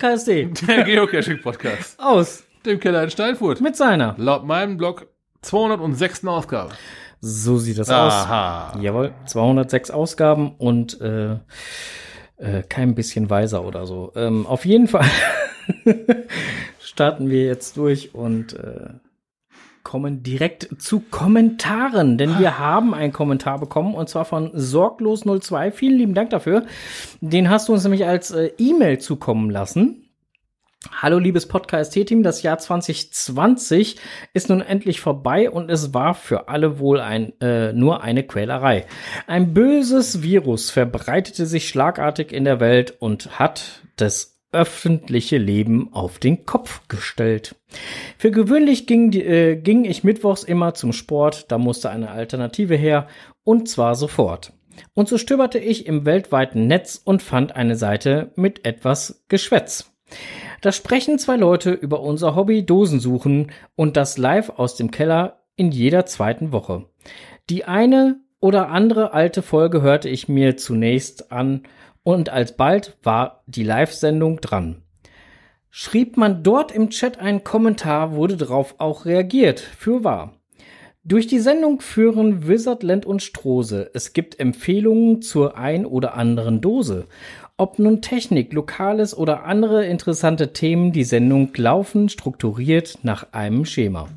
Podcast.de. Der Geocaching-Podcast. Aus. Dem Keller in Steinfurt. Mit seiner. Laut meinem Blog 206. Ausgabe. So sieht das Aha. aus. Jawohl, 206 Ausgaben und äh, äh, kein bisschen weiser oder so. Ähm, auf jeden Fall starten wir jetzt durch und äh, kommen direkt zu Kommentaren, denn wir haben einen Kommentar bekommen und zwar von Sorglos02. Vielen lieben Dank dafür. Den hast du uns nämlich als äh, E-Mail zukommen lassen. Hallo liebes Podcast-Team, das Jahr 2020 ist nun endlich vorbei und es war für alle wohl ein, äh, nur eine Quälerei. Ein böses Virus verbreitete sich schlagartig in der Welt und hat das öffentliche Leben auf den Kopf gestellt. Für gewöhnlich ging, äh, ging ich mittwochs immer zum Sport, da musste eine Alternative her und zwar sofort. Und so stöberte ich im weltweiten Netz und fand eine Seite mit etwas Geschwätz. Da sprechen zwei Leute über unser Hobby Dosen suchen und das live aus dem Keller in jeder zweiten Woche. Die eine oder andere alte Folge hörte ich mir zunächst an und alsbald war die Live-Sendung dran. Schrieb man dort im Chat einen Kommentar, wurde darauf auch reagiert. Für wahr. Durch die Sendung führen Wizardland und Strose. Es gibt Empfehlungen zur ein oder anderen Dose. Ob nun Technik, Lokales oder andere interessante Themen, die Sendung laufen strukturiert nach einem Schema.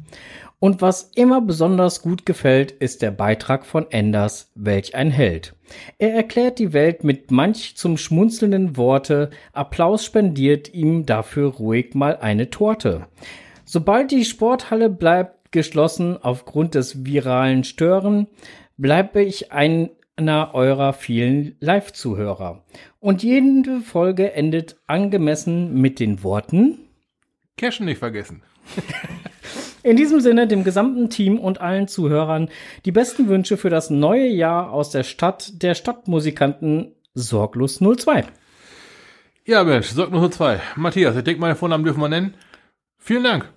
Und was immer besonders gut gefällt, ist der Beitrag von Enders, welch ein Held. Er erklärt die Welt mit manch zum schmunzelnden Worte, Applaus spendiert ihm dafür ruhig mal eine Torte. Sobald die Sporthalle bleibt geschlossen aufgrund des viralen Stören, bleibe ich einer eurer vielen Live-Zuhörer. Und jede Folge endet angemessen mit den Worten Cashen nicht vergessen. In diesem Sinne dem gesamten Team und allen Zuhörern die besten Wünsche für das neue Jahr aus der Stadt der Stadtmusikanten Sorglos 02. Ja, Mensch, Sorglos 02. Matthias, ich denke, meine Vornamen dürfen wir nennen. Vielen Dank.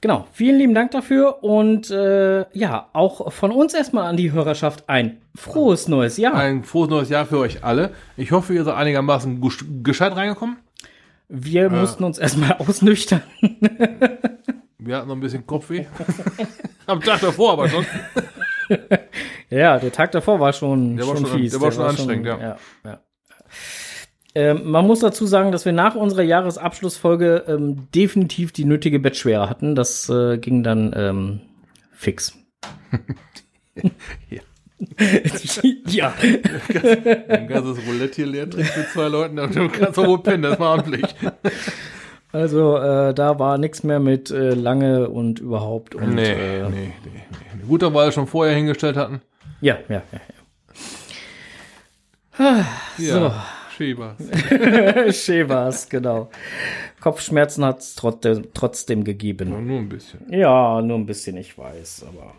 Genau, vielen lieben Dank dafür und äh, ja, auch von uns erstmal an die Hörerschaft ein frohes neues Jahr. Ein frohes neues Jahr für euch alle. Ich hoffe, ihr seid einigermaßen gescheit reingekommen. Wir äh. mussten uns erstmal ausnüchtern. Wir hatten noch ein bisschen Kopfweh. Am Tag davor aber schon. ja, der Tag davor war schon, der schon, war schon fies. Der war schon anstrengend, schon, ja. ja, ja. Ähm, man muss dazu sagen, dass wir nach unserer Jahresabschlussfolge ähm, definitiv die nötige Bettschwere hatten. Das äh, ging dann ähm, fix. ja. ja. Ein ganzes Roulette hier leer trinkt mit zwei Leuten, du kannst auch wohl pennen, das war amtlich. Also äh, da war nichts mehr mit äh, lange und überhaupt. Und, nee, äh, nee, nee, nee. Gut, dass wir schon vorher hingestellt hatten. Ja, ja, ja. ja. Ja, Schäbers. so. Schäbers, genau. Kopfschmerzen hat es trotzdem, trotzdem gegeben. Ja, nur ein bisschen. Ja, nur ein bisschen, ich weiß, aber.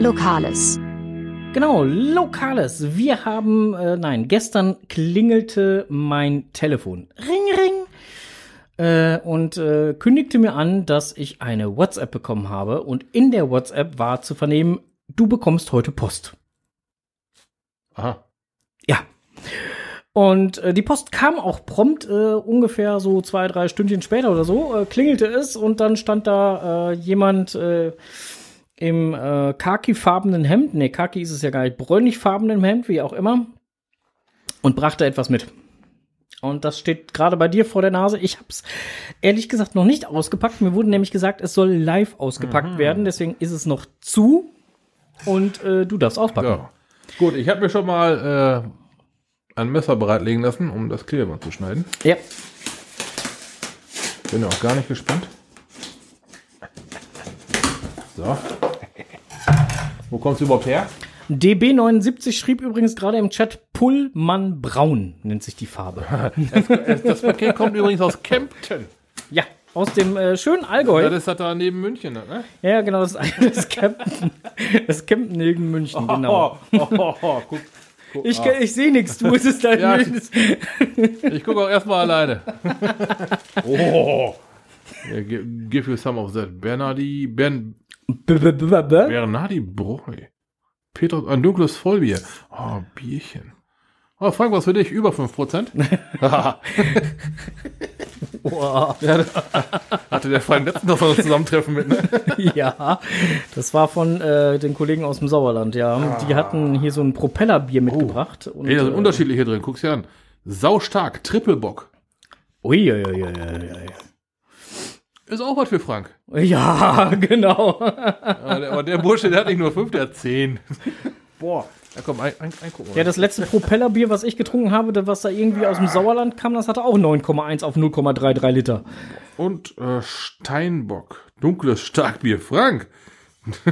Lokales. Genau, Lokales. Wir haben, äh, nein, gestern klingelte mein Telefon. Ring, ring. Äh, und äh, kündigte mir an, dass ich eine WhatsApp bekommen habe. Und in der WhatsApp war zu vernehmen, du bekommst heute Post. Aha. Ja. Und äh, die Post kam auch prompt, äh, ungefähr so zwei, drei Stündchen später oder so, äh, klingelte es und dann stand da äh, jemand äh, im äh, khaki-farbenen Hemd, nee, khaki ist es ja gar nicht, bräunlich-farbenen Hemd, wie auch immer, und brachte etwas mit. Und das steht gerade bei dir vor der Nase. Ich habe es ehrlich gesagt noch nicht ausgepackt. Mir wurde nämlich gesagt, es soll live ausgepackt Mhm. werden. Deswegen ist es noch zu. Und äh, du darfst auspacken. Ja. Gut, ich habe mir schon mal äh, ein Messer bereitlegen lassen, um das Klebeband zu schneiden. Ja. Bin ja auch gar nicht gespannt. So. Wo kommst du überhaupt her? DB79 schrieb übrigens gerade im Chat Pullman Braun nennt sich die Farbe. Das, das Paket kommt übrigens aus Kempten. ja, aus dem äh, schönen Allgäu. Das ist das da neben München, ne? Ja, genau, das ist das Campen. Das Campen neben München, genau. Oh, oh, oh, oh, guck, guck, Ich, ah. ich sehe nichts, du es ist dein Ja. Mildes- ich gucke auch erstmal alleine. oh. Give you some of that. Bernardi, Bern, B- b- b- b- Bernardi Bräu. Petrus, ein dunkles Vollbier. Oh, Bierchen. Oh, Frank, was für dich? Über 5%? Boah. Hatte der Freien letzten noch so ein Zusammentreffen mit, ne? ja, das war von äh, den Kollegen aus dem Sauerland, ja. Die hatten hier so ein Propellerbier mitgebracht. Und, Ey, da sind äh, unterschiedliche drin. Guck's dir an. Sau stark. Trippelbock. Ui, ui, ui, ui, Ist auch was für Frank. Ja, genau. Aber der, aber der Bursche, der hat nicht nur 5, der hat 10. Boah. Ja, komm, ein, ein, ein gucken. Ja, das letzte Propellerbier, was ich getrunken habe, das, was da irgendwie aus dem Sauerland kam, das hatte auch 9,1 auf 0,33 Liter. Und äh, Steinbock. Dunkles Starkbier. Frank.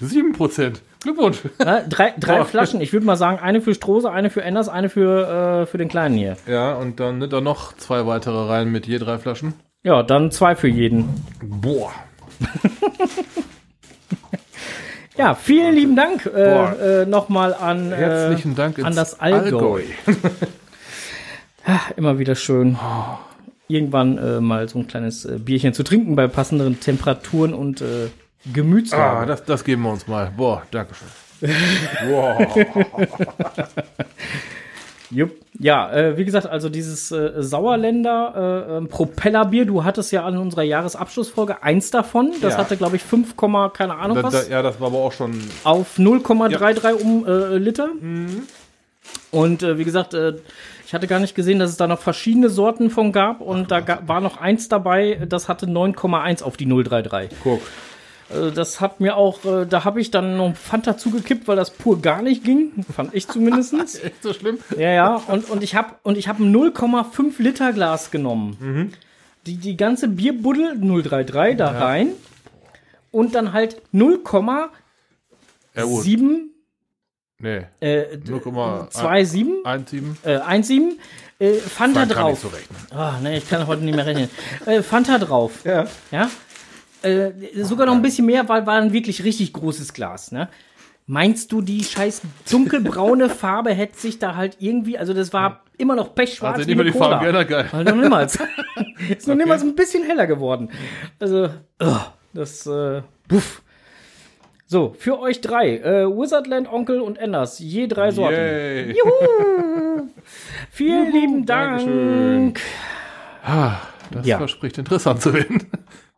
7%. Glückwunsch. Ja, drei drei. Flaschen. Ich würde mal sagen, eine für Strose, eine für Enders, eine für, äh, für den Kleinen hier. Ja, und dann nimmt er noch zwei weitere rein mit je drei Flaschen. Ja, dann zwei für jeden. Boah. Ja, vielen lieben Dank äh, äh, nochmal an, Herzlichen äh, Dank an das Allgäu. Immer wieder schön. Irgendwann äh, mal so ein kleines äh, Bierchen zu trinken bei passenderen Temperaturen und äh, Gemütslage. Ah, das, das geben wir uns mal. Boah, Dankeschön. Boah. Jupp. Ja, äh, wie gesagt, also dieses äh, Sauerländer äh, ähm, Propellerbier, du hattest ja an unserer Jahresabschlussfolge eins davon. Das Ja. hatte, glaube ich, 5, Komma keine Ahnung Da, was. da, ja, das war aber auch schon. auf 0,33 um äh, Liter. Mhm. Und äh, wie gesagt, äh, ich hatte gar nicht gesehen, dass es da noch verschiedene Sorten von gab. Und da ga war noch eins dabei, das hatte 9,1 auf die 033. Guck. Äh, das hat mir auch, äh, da habe ich dann noch Fanta zugekippt, weil das pur gar nicht ging. Fand ich zumindest. Echt so schlimm? ja, ja. Und, und ich habe habe ein 0,5 Liter Glas genommen. Mhm. Die, die ganze Bierbuddel 033 da rein. Und dann halt 0,7 Ja, gut. Nee. äh, 0,17. 2,7 äh, 1,7 äh, Fanta kann nicht drauf. so rechnen. Ah, nee, ich kann heute nicht mehr rechnen. äh, Fanta drauf. Ja. Ja. Äh, sogar noch ein bisschen mehr, weil war ein wirklich richtig großes Glas, ne? Meinst du, die scheiß dunkelbraune Farbe hätte sich da halt irgendwie, also das war immer noch pechschwarz Also eine die Cola. Farben, ja, geil. Noch niemals. Ist noch niemals ein bisschen heller geworden. Also, das, äh, puff. So, für euch drei, äh, Wizardland, Onkel und Enders, je drei Sorten. Yay. Juhu! Vielen lieben Dank. Dankeschön. Ah, das Ja. verspricht interessant zu werden.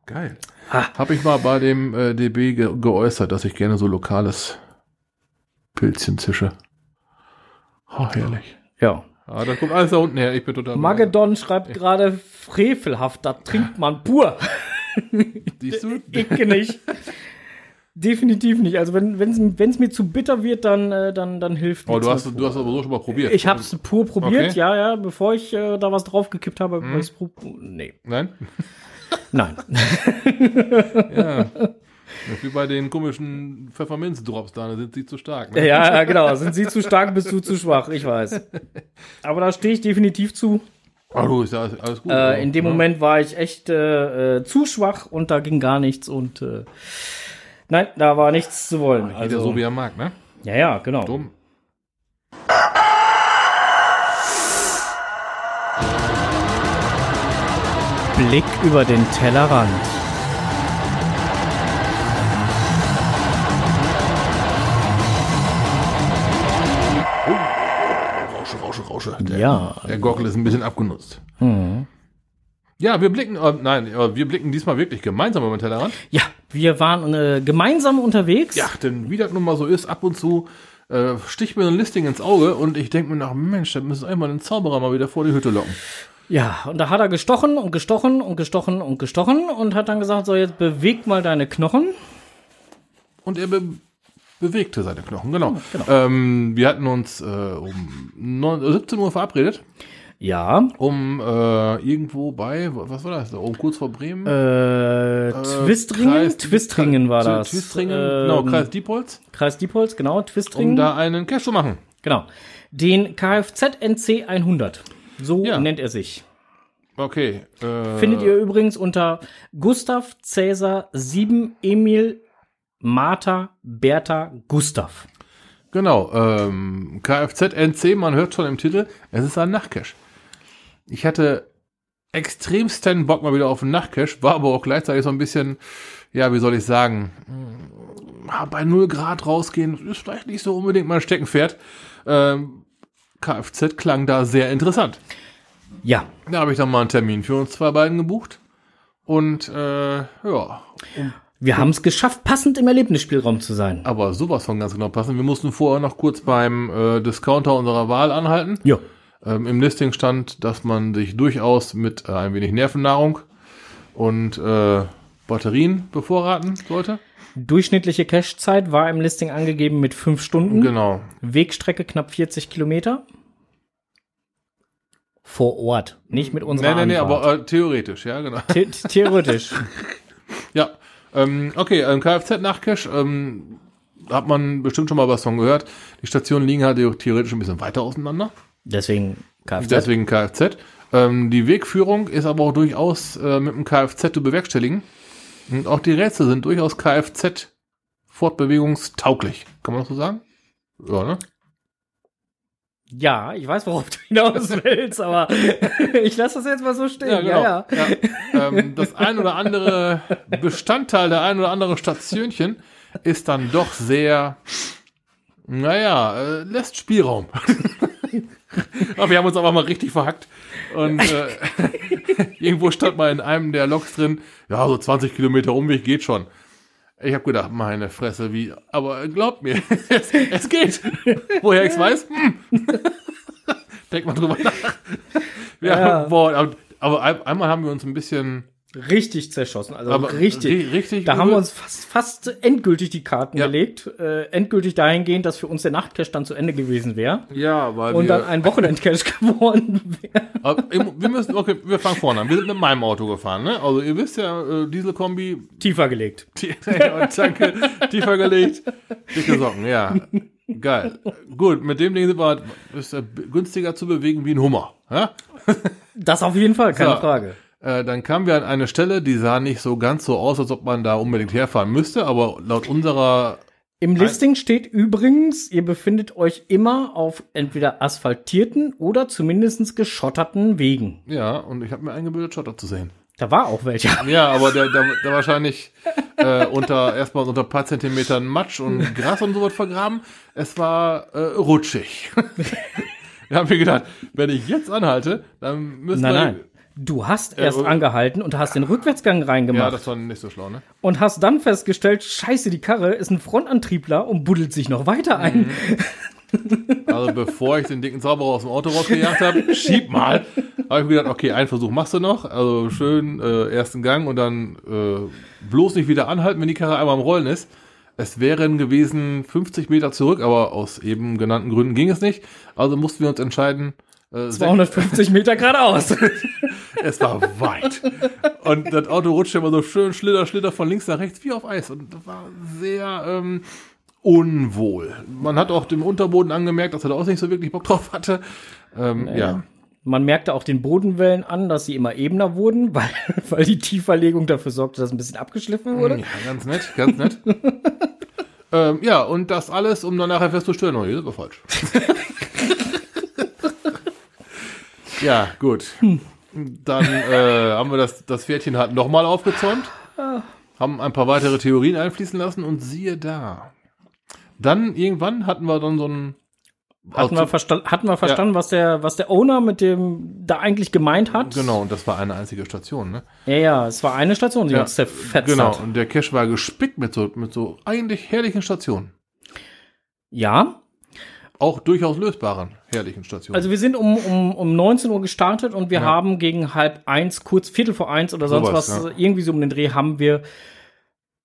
Geil. Ah. Habe ich mal bei dem äh, DB ge geäußert, dass ich gerne so lokales Pilzchen zische. Oh, herrlich. Ja. Ah, das kommt alles da unten her. Ich bin total. Magedon schreibt gerade frevelhaft, da trinkt man pur. Siehst du? Ich nicht. Definitiv nicht. Also wenn es mir zu bitter wird, dann, äh, dann, dann hilft Oh, du hast, du hast aber so schon mal probiert. Ich habe es pur probiert, Okay. ja, ja, bevor ich äh, da was draufgekippt habe. Mhm. hab ich's pro- Nee, Nein? Nein. Ja. Wie bei den komischen Pfefferminzdrops da, da sind sie zu stark. Ne? ja, ja, genau. Sind sie zu stark, bist du zu schwach, ich weiß. Aber da stehe ich definitiv zu. Du, ist ja alles, alles gut. Äh, in dem Ja. Moment war ich echt äh, äh, zu schwach und da ging gar nichts und äh, nein, da war nichts zu wollen. Jeder Also, so wie er mag, ne? ja, ja, genau. Dumm. Blick über den Tellerrand. Rausche, Rausche, Rausche. Der, Ja. Der Gockel ist ein bisschen abgenutzt. Ja, wir blicken, äh, nein, äh, wir blicken diesmal wirklich gemeinsam über den Tellerrand. Ja, wir waren äh, gemeinsam unterwegs. Ja, denn wie das nun mal so ist, ab und zu äh, sticht mir ein Listing ins Auge und ich denke mir nach, Mensch, da müssen einmal den Zauberer mal wieder vor die Hütte locken. Ja, und da hat er gestochen und gestochen und gestochen und gestochen und hat dann gesagt, so jetzt beweg mal deine Knochen. Und er be bewegte seine Knochen, genau. genau. Ähm, wir hatten uns äh, um 9, 17 Uhr verabredet, Ja, um äh, irgendwo bei, was war das, da oben kurz vor Bremen? äh, Twistringen, Kreis- Twistringen war das. Twistringen, Ähm, genau, Kreis Diepholz, Kreis Diepholz, genau, um Twistringen. da einen Cash zu machen. Genau. Den Kfz NC 100. So Ja. nennt er sich. Okay. Äh, Findet ihr übrigens unter Gustav Cäsar 7 Emil Martha Bertha Gustav. Genau, ähm, Kfz NC, man hört schon im Titel, es ist ein Nachtcash. Ich hatte extremsten Bock mal wieder auf einen Nachtcash, war aber auch gleichzeitig so ein bisschen, ja, wie soll ich sagen, mh, bei 0 Grad rausgehen, ist vielleicht nicht so unbedingt mein Steckenpferd. Ähm, Kfz klang da sehr interessant. Ja, Da habe ich dann mal einen Termin für uns zwei beiden gebucht. Und äh, ja, wir haben es geschafft, passend im Erlebnisspielraum zu sein. aber sowas von ganz genau passen. Wir mussten vorher noch kurz beim äh, Discounter unserer Wahl anhalten. Ja. Ähm, Im Listing stand, dass man sich durchaus mit äh, ein wenig Nervennahrung und äh, Batterien bevorraten sollte. Durchschnittliche Cache-Zeit war im Listing angegeben mit fünf Stunden. Genau. Wegstrecke knapp 40 Kilometer. Vor Ort, nicht mit unserer nee, nee, Anfahrt. aber äh, theoretisch, ja, genau. The theoretisch. Ja, ähm, okay, ähm, Kfz-Nachcache, ähm, hat man bestimmt schon mal was von gehört. Die Stationen liegen halt theoretisch ein bisschen weiter auseinander. Deswegen Kfz. Deswegen Kfz. Ähm, die Wegführung ist aber auch durchaus äh, mit dem Kfz zu bewerkstelligen. Und auch die Rätsel sind durchaus Kfz fortbewegungstauglich. Kann man das so sagen? Ja, ne? Ja, ich weiß, worauf du hinaus willst, aber ich lasse das jetzt mal so stehen. Ja, genau. ja. Ja, ähm, das ein oder andere Bestandteil, der ein oder andere Stationchen ist dann doch sehr, naja, äh, lässt Spielraum. aber wir haben uns aber mal richtig verhackt. Und äh, irgendwo stand mal in einem der Loks drin, ja, so 20 Kilometer Umweg geht schon. Ich habe gedacht, meine Fresse, wie, aber glaubt mir, es, es geht. Woher ich's weiß? Hm. Denk mal drüber nach. Ja, Ja. Boah, aber, aber ein- einmal haben wir uns ein bisschen, Richtig zerschossen, also aber richtig. ri- richtig, Da haben wir uns fast, fast endgültig die Karten Ja. gelegt. Äh, endgültig dahingehend, dass für uns der Nachtcache dann zu Ende gewesen wäre. ja, weil Und wir, dann ein Wochenendcache geworden wäre. wir müssen, okay, wir fangen vorne an. Wir sind mit meinem Auto gefahren, ne? Also ihr wisst ja, äh, Dieselkombi, Tiefer gelegt. Ja, danke, tiefer gelegt, dicke Socken, ja. Geil. Gut, mit dem Ding sind wir, ist er b- günstiger zu bewegen wie ein Hummer. Ja? Das auf jeden Fall, keine So. Frage. Äh, dann kamen wir an eine Stelle, die sah nicht so ganz so aus, als ob man da unbedingt herfahren müsste, aber laut unserer, Im Listing steht übrigens, ihr befindet euch immer auf entweder asphaltierten oder zumindest geschotterten Wegen. ja, und ich habe mir eingebildet, Schotter zu sehen. Da war auch welcher. Ja, aber der, der, der wahrscheinlich äh, unter erstmal unter ein paar Zentimetern Matsch und Gras und sowas vergraben. Es war äh, rutschig. Wir haben mir gedacht, wenn ich jetzt anhalte, dann müssen Nein, wir. nein. Du hast erst angehalten und hast den Rückwärtsgang Ja, reingemacht das war nicht so schlau, ne? und hast dann festgestellt, scheiße, die Karre ist ein Frontantriebler und buddelt sich noch weiter ein. Also bevor ich den dicken Zauberer aus dem Auto rausgejagt habe, schieb mal, habe ich mir gedacht, okay, einen Versuch machst du noch. Also schön äh, ersten Gang und dann äh, bloß nicht wieder anhalten, wenn die Karre einmal am Rollen ist. Es wären gewesen 50 Meter zurück, aber aus eben genannten Gründen ging es nicht. Also mussten wir uns entscheiden. Äh, 250 Meter geradeaus. Es war weit. Und das Auto rutschte immer so schön schlitter, schlitter von links nach rechts wie auf Eis. Und das war sehr ähm, unwohl. Man hat auch dem Unterboden angemerkt, dass er da auch nicht so wirklich Bock drauf hatte. Ähm, ja. Man merkte auch den Bodenwellen an, dass sie immer ebener wurden, weil, weil die Tieferlegung dafür sorgte, dass ein bisschen abgeschliffen wurde. ja, ganz nett, ganz nett. ähm, ja, und das alles, um dann nachher festzustellen, oh, sind wir falsch. Ja, gut. Dann äh, haben wir das, das Pferdchen halt nochmal aufgezäumt, haben ein paar weitere Theorien einfließen lassen und siehe da. Dann irgendwann hatten wir dann so ein Hatten wir, versta hatten wir verstanden, was, der, was der Owner mit dem da eigentlich gemeint hat? Genau, und das war eine einzige Station, ne? Ja, ja, es war eine Station, die Ja, uns zerfetzt Genau, hat. und der Cache war gespickt mit so, mit so eigentlich herrlichen Stationen. Ja, Auch durchaus lösbaren herrlichen Stationen. also wir sind um, um, um 19 Uhr gestartet und wir Ja. haben gegen halb eins, kurz Viertel vor eins oder sonst Sowas, was, ja. irgendwie so um den Dreh haben wir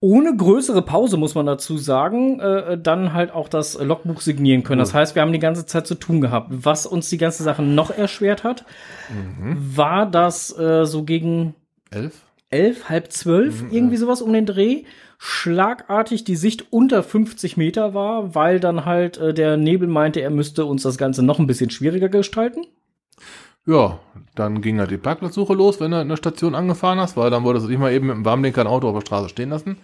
ohne größere Pause, muss man dazu sagen, äh, dann halt auch das Logbuch signieren können. Das heißt, wir haben die ganze Zeit zu tun gehabt. Was uns die ganze Sache noch erschwert hat, Mhm. war das äh, so gegen Elf? elf, halb zwölf, Mhm, irgendwie sowas um den Dreh, schlagartig die Sicht unter 50 Meter war, weil dann halt äh, der Nebel meinte, er müsste uns das Ganze noch ein bisschen schwieriger gestalten. Ja, dann ging halt die Parkplatzsuche los, wenn du eine Station angefahren hast, weil dann wolltest du nicht mal eben mit dem Warmlenker ein Auto auf der Straße stehen lassen.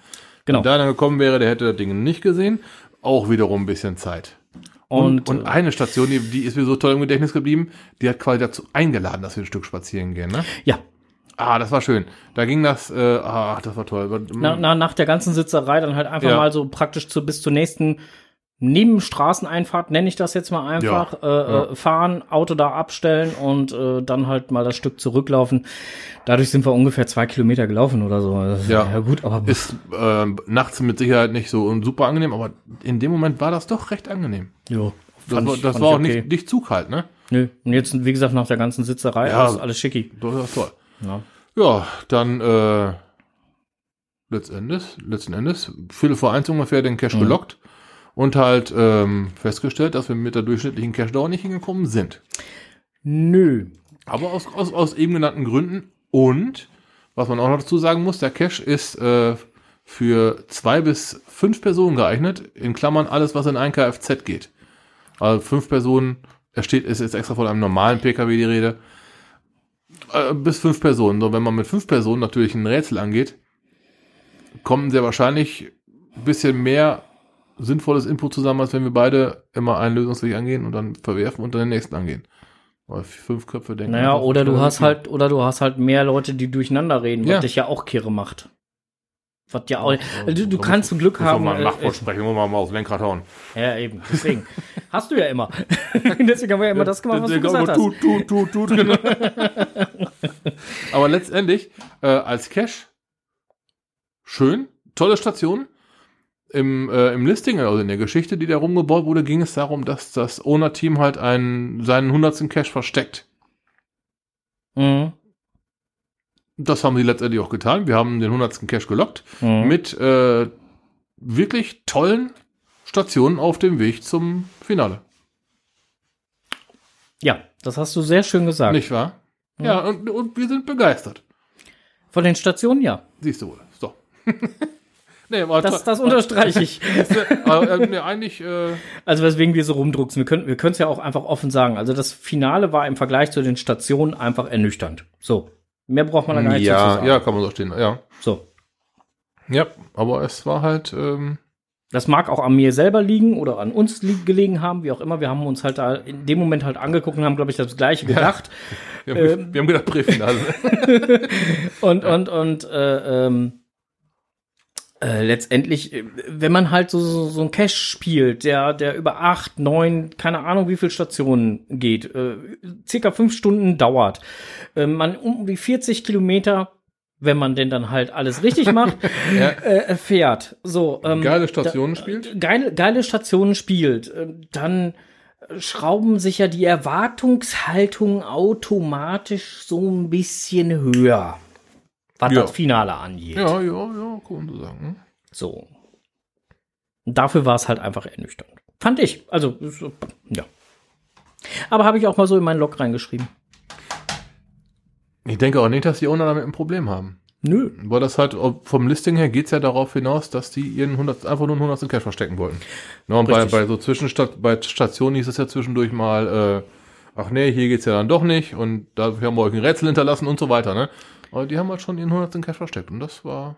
Genau. Wenn da einer gekommen wäre, der hätte das Ding nicht gesehen. Auch wiederum ein bisschen Zeit. Und, Und, und eine Station, die, die ist mir so toll im Gedächtnis geblieben, die hat quasi dazu eingeladen, dass wir ein Stück spazieren gehen. Ne? ja, Ah, das war schön. Da ging das, äh, ah, das war toll. na, na, nach der ganzen Sitzerei dann halt einfach Ja. mal so praktisch zu, bis zur nächsten neben Straßeneinfahrt, nenne ich das jetzt mal einfach, Ja, äh, ja. Äh, fahren, Auto da abstellen und äh, dann halt mal das Stück zurücklaufen. Dadurch sind wir ungefähr zwei Kilometer gelaufen oder so. Ja. ja gut, aber Ist äh, nachts mit Sicherheit nicht so super angenehm, aber in dem Moment war das doch recht angenehm. jo, Das ich- das war auch okay. nicht, nicht zu kalt, ne? Nö. Und jetzt, wie gesagt, nach der ganzen Sitzerei, Ja. alles, alles schicki. Das war toll. Ja. Ja, dann äh, letztendlich, letzten Endes, Viertel vor eins ungefähr den Cache gelockt und halt ähm, festgestellt, dass wir mit der durchschnittlichen Cache-Dauer nicht hingekommen sind. Nö. Aber aus, aus, aus eben genannten Gründen und, was man auch noch dazu sagen muss, der Cache ist äh, für zwei bis fünf Personen geeignet, in Klammern alles, was in ein Kfz geht. Also fünf Personen, er steht, ist jetzt extra von einem normalen Pkw die Rede, äh, bis fünf Personen. So, wenn man mit fünf Personen natürlich ein Rätsel angeht, kommen sehr wahrscheinlich ein bisschen mehr sinnvolles Input zusammen, als wenn wir beide immer einen Lösungsweg angehen und dann verwerfen und dann den nächsten angehen. Weil fünf Köpfe denken. Naja, oder du hast halt, oder du hast halt mehr Leute, die durcheinander reden, Ja. was dich ja auch kirre macht. Was ja auch, du, du Da kannst zum muss- Glück muss man haben. mal im äh, Nachwort sprechen, muss man mal aufs Lenkrad hauen. Ja, eben. Deswegen. hast du ja immer. Deswegen haben wir ja immer das gemacht, was du gesagt hast. Tut, tut, tut, tut, genau. Aber letztendlich, äh, als Cache, schön, tolle Station. Im, äh, Im Listing, also in der Geschichte, die da rumgebaut wurde, ging es darum, dass das Owner-Team halt einen, seinen 100. Cache versteckt. Mhm. Das haben sie letztendlich auch getan. Wir haben den 100. Cache gelockt. Mhm. mit äh, wirklich tollen Stationen auf dem Weg zum Finale. Ja, das hast du sehr schön gesagt. Nicht wahr? Ja, und, und wir sind begeistert. Von den Stationen, ja. Siehst du wohl. So. nee, Das, das unterstreiche ich. äh, nee, eigentlich, äh, Also weswegen wir so rumdrucksen. Wir können wir können es ja auch einfach offen sagen. Also das Finale war im Vergleich zu den Stationen einfach ernüchternd. So. Mehr braucht man da gar nicht zu ja, sagen. ja, kann man so stehen. Ja. So. Ja, aber es war halt, ähm, Das mag auch an mir selber liegen oder an uns gelegen haben, wie auch immer. Wir haben uns halt da in dem Moment halt angeguckt und haben, glaube ich, das Gleiche gedacht. wir, haben, Ähm. wir haben gedacht, Präfinale. Und, und, und, äh, ähm, äh, letztendlich, äh, wenn man halt so, so, so ein Cache spielt, der, der über acht, neun, keine Ahnung wie viele Stationen geht, äh, circa fünf Stunden dauert, äh, man um die 40 Kilometer, wenn man denn dann halt alles richtig macht, Ja. äh, fährt. So, ähm, Geile Stationen spielt. geile, geile Stationen spielt, äh, dann äh, schrauben sich ja die Erwartungshaltungen automatisch so ein bisschen höher, was Ja. das Finale angeht. Ja, ja, ja, kann man so sagen. hm? So. Und dafür war es halt einfach ernüchternd. Fand ich. Also, so, ja. Aber habe ich auch mal so in meinen Log reingeschrieben. Ich denke auch nicht, dass die Owner damit ein Problem haben. Nö. Weil das halt vom Listing her geht's ja darauf hinaus, dass die ihren 100, einfach nur einen 100. Cash verstecken wollten. Ja, und bei, bei so Zwischenstat bei Stationen hieß es ja zwischendurch mal, äh, ach nee, hier geht's ja dann doch nicht und dafür haben wir euch ein Rätsel hinterlassen und so weiter, ne? Aber die haben halt schon ihren 100. Cash versteckt und das war,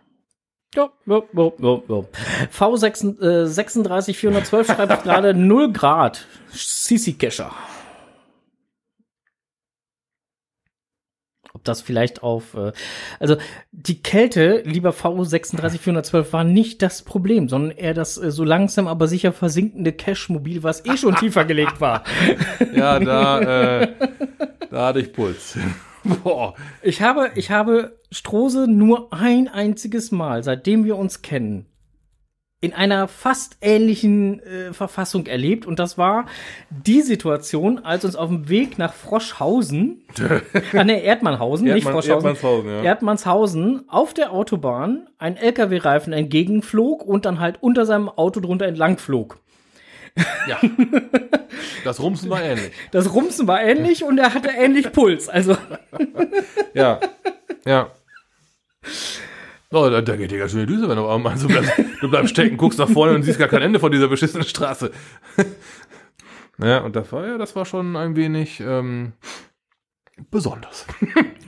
Ja, ja, ja, ja, ja. V6, äh, 36412 schreibt gerade 0 Grad. CC-Cacher. Ob das vielleicht auf. Äh, also die Kälte, lieber V36412, war nicht das Problem, sondern eher das äh, so langsam aber sicher versinkende Cache-Mobil, was eh schon tiefer gelegt war. ja, da, äh, da hatte ich Puls. Boah. Ich habe, ich habe Strose nur ein einziges Mal, seitdem wir uns kennen, in einer fast ähnlichen äh, Verfassung erlebt. Und das war die Situation, als uns auf dem Weg nach Froschhausen, ah ne, Erdmannhausen, nicht Erdmann- Froschhausen, Erdmannshausen, ja. Erdmannshausen auf der Autobahn ein LKW-Reifen entgegenflog und dann halt unter seinem Auto drunter entlang flog. Ja. Das Rumsen war ähnlich. Das Rumsen war ähnlich und er hatte ähnlich Puls. Also Ja. Ja. Oh, da, da geht dir ganz schön die Düse, wenn du auf einmal so bleibst, du bleibst stecken, guckst nach vorne und siehst gar kein Ende von dieser beschissenen Straße. ja, und das war ja, das war schon ein wenig ähm, besonders.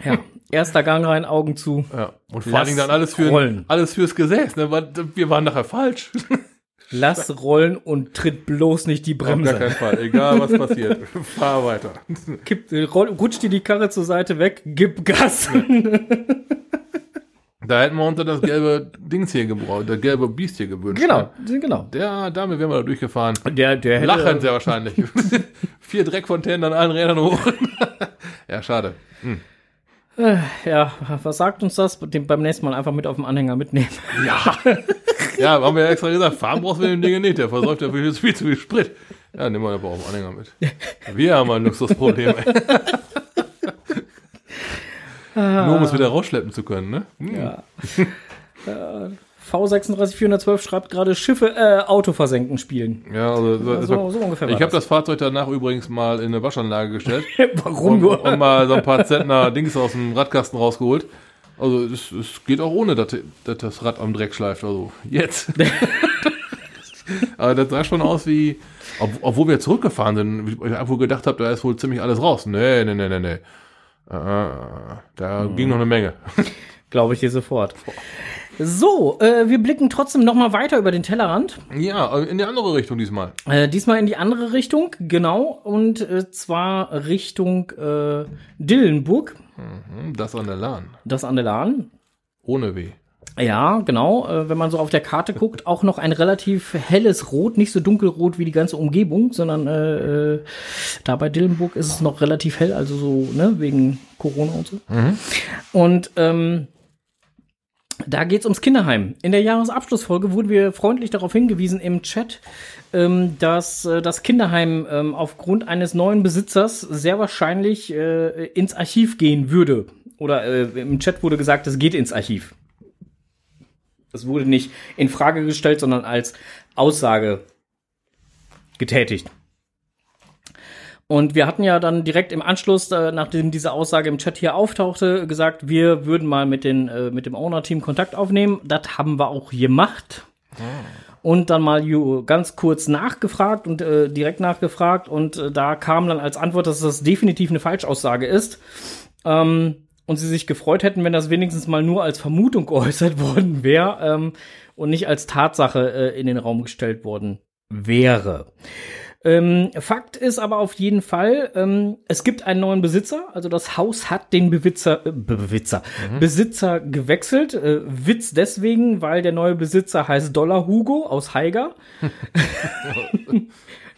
ja, erster Gang rein, Augen zu. Ja. Und vor allen Dingen dann alles für rollen. alles fürs Gesäß. Ne? Wir waren nachher falsch. Lass rollen und tritt bloß nicht die Auf gar Bremse. keinen Fall. Egal was passiert. Fahr weiter. Kipp, roll, rutscht dir die Karre zur Seite weg, gib Gas. Da hätten wir uns dann das gelbe Dings hier gebraucht, das gelbe Biest hier gewünscht. Genau, Ne? genau. Der, damit wären wir da durchgefahren. Der, der hätte, Lachend sehr wahrscheinlich. Vier Dreckfontänen an allen Rädern hoch. ja, schade. Äh, ja, was sagt uns das? Beim nächsten Mal einfach mit auf dem Anhänger mitnehmen. Ja. ja, haben wir ja extra gesagt, fahren brauchst du mit dem Ding nicht, der versäuft ja viel, viel zu viel Sprit. Ja, nehmen wir aber auch einen Anhänger mit. Wir haben ein Luxusproblem, ey. Nur um es wieder rausschleppen zu können, ne? Hm. Ja. Äh, V36 412 schreibt gerade Schiffe, äh, Auto versenken spielen. Ja, also, so, So, so ungefähr. ich habe das. Fahrzeug danach übrigens mal in eine Waschanlage gestellt Warum und, nur? und mal so ein paar Zentner Dings aus dem Radkasten rausgeholt. Also es, es geht auch ohne, dass, dass das Rad am Dreck schleift. Also jetzt. Aber das sah schon aus wie, ob, obwohl wir zurückgefahren sind, ich einfach gedacht habe, da ist wohl ziemlich alles raus. Nee, nee, nee, nee, nee. Äh, da Hm. ging noch eine Menge. Glaube ich dir sofort. So, äh, wir blicken trotzdem noch mal weiter über den Tellerrand. Ja, in die andere Richtung diesmal. Äh, diesmal in die andere Richtung, genau. Und äh, zwar Richtung äh, Dillenburg, Hm, Das an der Lahn. das an der Lahn. Ohne weh. Ja, genau. Äh, wenn man so auf der Karte guckt, auch noch ein relativ helles Rot, nicht so dunkelrot wie die ganze Umgebung, sondern äh, äh, da bei Dillenburg ist es noch relativ hell, also so, ne, wegen Corona und so. Und ähm, da geht's ums Kinderheim. In der Jahresabschlussfolge wurden wir freundlich darauf hingewiesen im Chat, ähm, dass äh, das Kinderheim ähm, aufgrund eines neuen Besitzers sehr wahrscheinlich äh, ins Archiv gehen würde. Oder äh, im Chat wurde gesagt, es geht ins Archiv. Es wurde nicht in Frage gestellt, sondern als Aussage getätigt. Und wir hatten ja dann direkt im Anschluss, äh, nachdem diese Aussage im Chat hier auftauchte, gesagt, wir würden mal mit, den, äh, mit dem Owner-Team Kontakt aufnehmen. Das haben wir auch gemacht. Und dann mal ganz kurz nachgefragt und äh, direkt nachgefragt. Und äh, da kam dann als Antwort, dass das definitiv eine Falschaussage ist. Ähm, und sie sich gefreut hätten, wenn das wenigstens mal nur als Vermutung geäußert worden wäre ähm, und nicht als Tatsache äh, in den Raum gestellt worden wäre. Ähm, Fakt ist aber auf jeden Fall, ähm, es gibt einen neuen Besitzer. Also das Haus hat den Bewitzer, äh, Bewitzer, Besitzer gewechselt. Äh, Witz deswegen, weil der neue Besitzer heißt Dollar Hugo aus Haiger.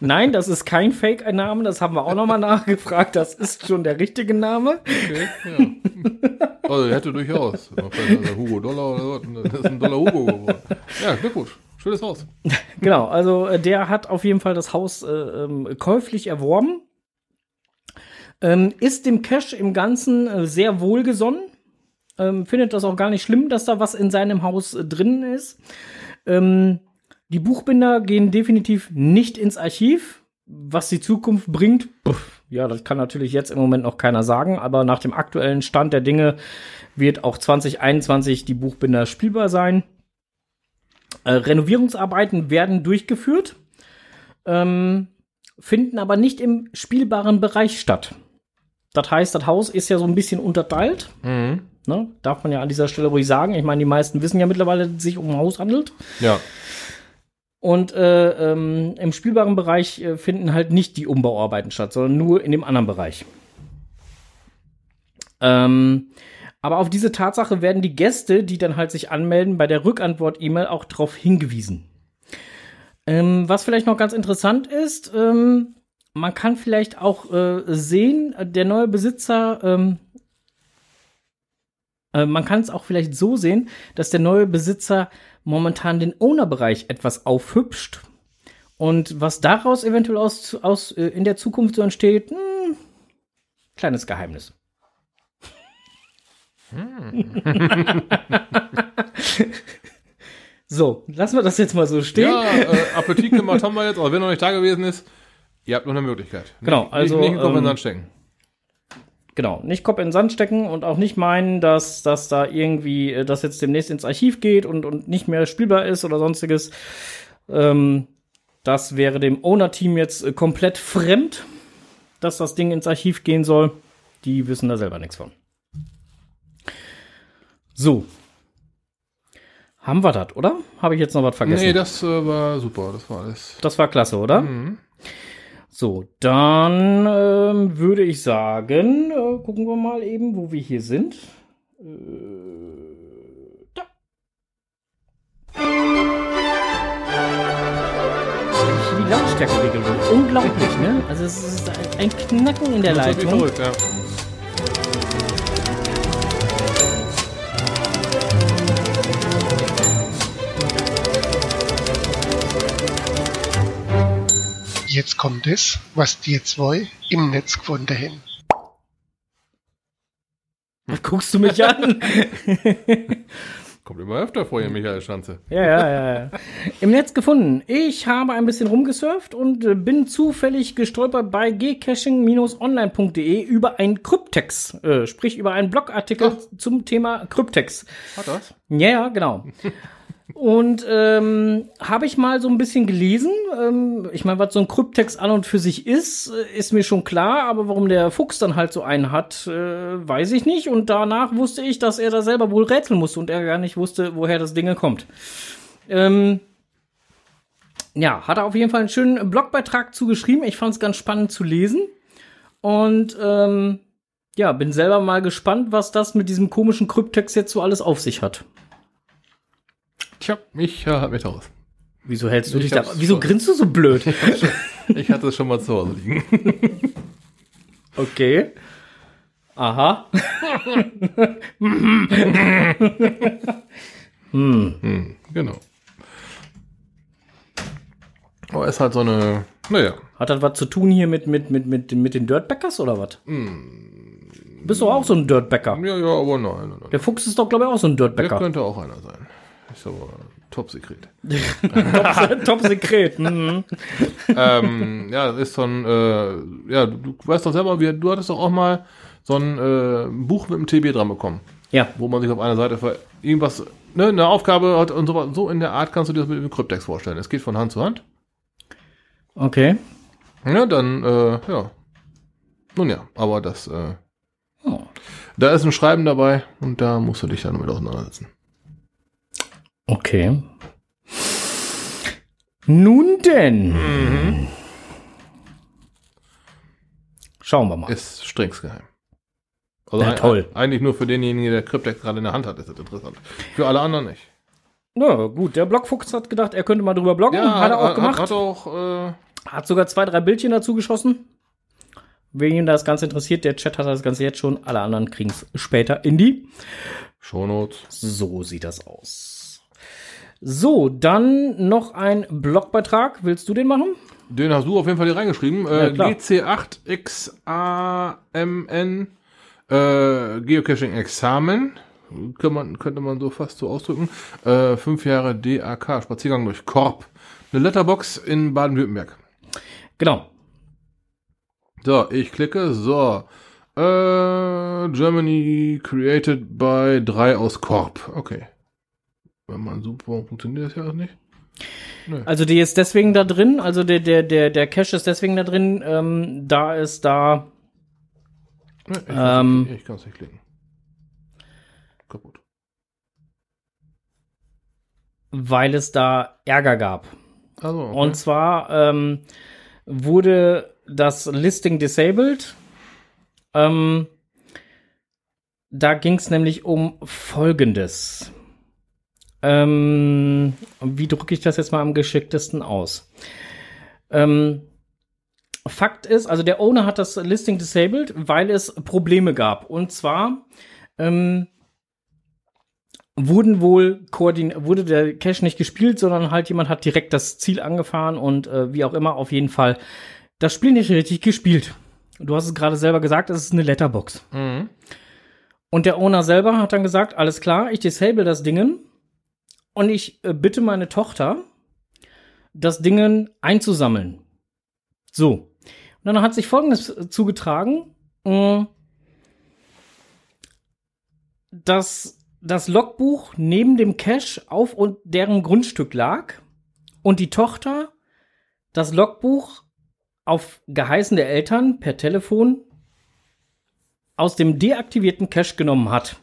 Nein, das ist kein Fake-Name, das haben wir auch nochmal nachgefragt. Das ist schon der richtige Name. Okay, ja. Also, hätte durchaus. Also Hugo Dollar oder so. Das ist ein Dollar Hugo geworden. Ja, Glückwunsch. Schönes Haus. Genau, also äh, der hat auf jeden Fall das Haus äh, ähm, käuflich erworben. Ähm, ist dem Cash im Ganzen äh, sehr wohlgesonnen. Ähm, findet das auch gar nicht schlimm, dass da was in seinem Haus äh, drin ist. Ähm, die Buchbinder gehen definitiv nicht ins Archiv. Was die Zukunft bringt, puff, ja, das kann natürlich jetzt im Moment noch keiner sagen, aber nach dem aktuellen Stand der Dinge wird auch 2021 die Buchbinder spielbar sein. Äh, Renovierungsarbeiten werden durchgeführt, ähm, finden aber nicht im spielbaren Bereich statt. Das heißt, das Haus ist ja so ein bisschen unterteilt. Mhm. Ne? Darf man ja an dieser Stelle ruhig sagen. Ich meine, die meisten wissen ja mittlerweile, dass es sich um ein Haus handelt. Ja. Und äh, ähm, im spielbaren Bereich äh, finden halt nicht die Umbauarbeiten statt, sondern nur in dem anderen Bereich. Ähm, aber auf diese Tatsache werden die Gäste, die dann halt sich anmelden, bei der Rückantwort-E-Mail auch darauf hingewiesen. Ähm, was vielleicht noch ganz interessant ist, ähm, man kann vielleicht auch äh, sehen, der neue Besitzer, ähm, äh, man kann es auch vielleicht so sehen, dass der neue Besitzer momentan den Owner-Bereich etwas aufhübscht. Und was daraus eventuell aus, aus äh, in der Zukunft so entsteht, hm, kleines Geheimnis. so, lassen wir das jetzt mal so stehen. Ja, äh, Appetit gemacht haben wir jetzt, aber wer noch nicht da gewesen ist, ihr habt noch eine Möglichkeit. Genau, Nicht- also, Nicht, nicht Kopf in den ähm, Sand stecken. Genau, nicht Kopf in den Sand stecken und auch nicht meinen, dass, dass da irgendwie äh, das jetzt demnächst ins Archiv geht und, und nicht mehr spielbar ist oder sonstiges. Ähm, das wäre dem Owner-Team jetzt äh, komplett fremd, dass das Ding ins Archiv gehen soll. Die wissen da selber nichts von. So. Haben wir das, oder? Habe ich jetzt noch was vergessen? Nee, das äh, war super. Das war alles. Das war klasse, oder? Mhm. So, dann ähm, würde ich sagen, äh, gucken wir mal eben, wo wir hier sind. Äh, da. Die Lautstärke regelt unglaublich, ne? Also es ist ein Knacken in der Leitung. Verrückt, ja. Jetzt kommt es, was die zwei im Netz gefunden haben. Was guckst du mich an? Kommt immer öfter vor hier, Michael Schanze. Ja, ja, ja, ja. Im Netz gefunden. Ich habe ein bisschen rumgesurft und äh, bin zufällig gestolpert bei gcaching-online.de über ein Kryptex, äh, sprich über einen Blogartikel zum Thema Kryptex. Hat das? Ja, ja, genau. Und ähm, habe ich mal so ein bisschen gelesen. Ähm, ich meine, was so ein Kryptex an und für sich ist, äh, ist mir schon klar. Aber warum der Fuchs dann halt so einen hat, äh, weiß ich nicht. Und danach wusste ich, dass er da selber wohl rätseln musste und er gar nicht wusste, woher das Ding kommt. Ähm, ja, hat er auf jeden Fall einen schönen Blogbeitrag zugeschrieben. Ich fand es ganz spannend zu lesen. Und ähm, ja, bin selber mal gespannt, was das mit diesem komischen Kryptex jetzt so alles auf sich hat. Tja, ich äh, halt mich raus. Wieso hältst du Ich dich da? Wieso grinst du so blöd? Ich hatte es schon mal zu Hause liegen. Okay. Aha. Hm, genau. Aber ist halt so eine, naja, Hat das was zu tun hier mit, mit, mit, mit, mit den Dirtbackers oder was? Bist du auch so ein Dirtbacker? ja, ja, aber nein, nein, nein. Der Fuchs ist doch, glaube ich, auch so ein Der Dirtbacker. könnte auch einer sein. Ist aber top sekret. Top Sekret. Mhm. ähm, ja, das ist so ein, äh, ja, du, weißt doch selber, wie, du hattest doch auch mal so ein äh, Buch mit einem TB dran bekommen, Ja, wo man sich auf einer Seite für irgendwas, ne, eine Aufgabe hat und so, so in der Art kannst du dir das mit dem Kryptex vorstellen. Es geht von Hand zu Hand. okay. Ja, dann, äh, ja. Nun ja, aber das, äh, Oh. da ist ein Schreiben dabei und da musst du dich dann damit auseinandersetzen. Okay. Nun denn. Mhm. Schauen wir mal. Ist strengst geheim. Also Ja, ein- toll. Eigentlich nur für denjenigen, der Kryptex gerade in der Hand hat, ist das interessant. Für alle anderen nicht. Ja, gut. Der Blockfuchs hat gedacht, er könnte mal drüber bloggen. hat er auch gemacht. Hat, hat auch, äh, Hat sogar zwei, drei Bildchen dazu geschossen. Wen ihn das Ganze interessiert, der Chat hat das Ganze jetzt schon. Alle anderen kriegen es später in die. Shownotes. So sieht das aus. So, dann noch ein Blogbeitrag. Willst du den machen? Den hast du auf jeden Fall hier reingeschrieben. Ja, Äh, klar. GC8XAMN äh, Geocaching Examen. Könnte man, könnte man so fast so ausdrücken. Äh, fünf Jahre DAK, Spaziergang durch Korb. Eine Letterbox in Baden-Württemberg. Genau. So, ich klicke. So. Äh, Germany created by 3 aus Korb. Okay. Wenn man super, warum funktioniert das ja auch nicht? Also die ist deswegen da drin, also der, der, der, der Cache ist deswegen da drin, ähm, da ist da, Ne, ich, Ähm. kann es nicht klicken. Kaputt. weil es da Ärger gab. Also, okay. Und zwar ähm, wurde das Listing disabled. Ähm, da ging es nämlich um Folgendes. Ähm, wie drücke ich das jetzt mal am geschicktesten aus? Ähm, Fakt ist, also der Owner hat das Listing disabled, weil es Probleme gab. Und zwar ähm, wurden wohl koordin wurde der Cache nicht gespielt, sondern halt jemand hat direkt das Ziel angefahren und äh, wie auch immer auf jeden Fall das Spiel nicht richtig gespielt. Du hast es gerade selber gesagt, es ist eine Letterbox. Mhm. Und der Owner selber hat dann gesagt, alles klar, ich disable das Dingen und ich äh, bitte meine Tochter, das Dingen einzusammeln. So. Und dann hat sich Folgendes äh, zugetragen, mh, dass das Logbuch neben dem Cache auf und deren Grundstück lag und die Tochter das Logbuch auf Geheißen der Eltern per Telefon aus dem deaktivierten Cache genommen hat.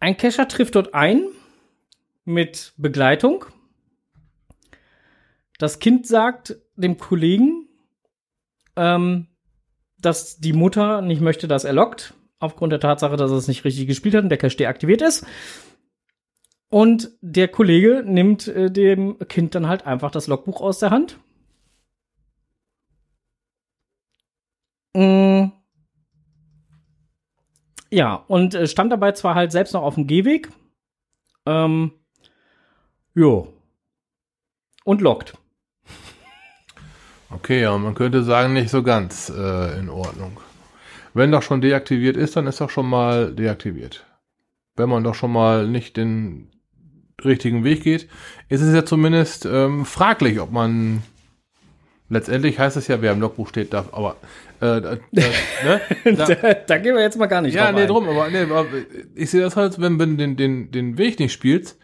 Ein Cacher trifft dort ein mit Begleitung. Das Kind sagt dem Kollegen, ähm, dass die Mutter nicht möchte, dass er lockt, aufgrund der Tatsache, dass er es nicht richtig gespielt hat und der Cache deaktiviert ist. Und der Kollege nimmt äh, dem Kind dann halt einfach das Logbuch aus der Hand. Mm. Ja, und äh, stand dabei zwar halt selbst noch auf dem Gehweg. Ähm, jo. Und lockt. Okay, ja, man könnte sagen, nicht so ganz äh, in Ordnung. Wenn doch schon deaktiviert ist, dann ist doch schon mal deaktiviert. Wenn man doch schon mal nicht den richtigen Weg geht, ist es ja zumindest ähm, fraglich, ob man letztendlich heißt es ja, wer im Logbuch steht, darf, aber äh, äh, ne? da, da, gehen wir jetzt mal gar nicht ja, drauf nee, ein. drum, aber, nee, aber ich sehe das halt, wenn du den, den, den Weg nicht spielst,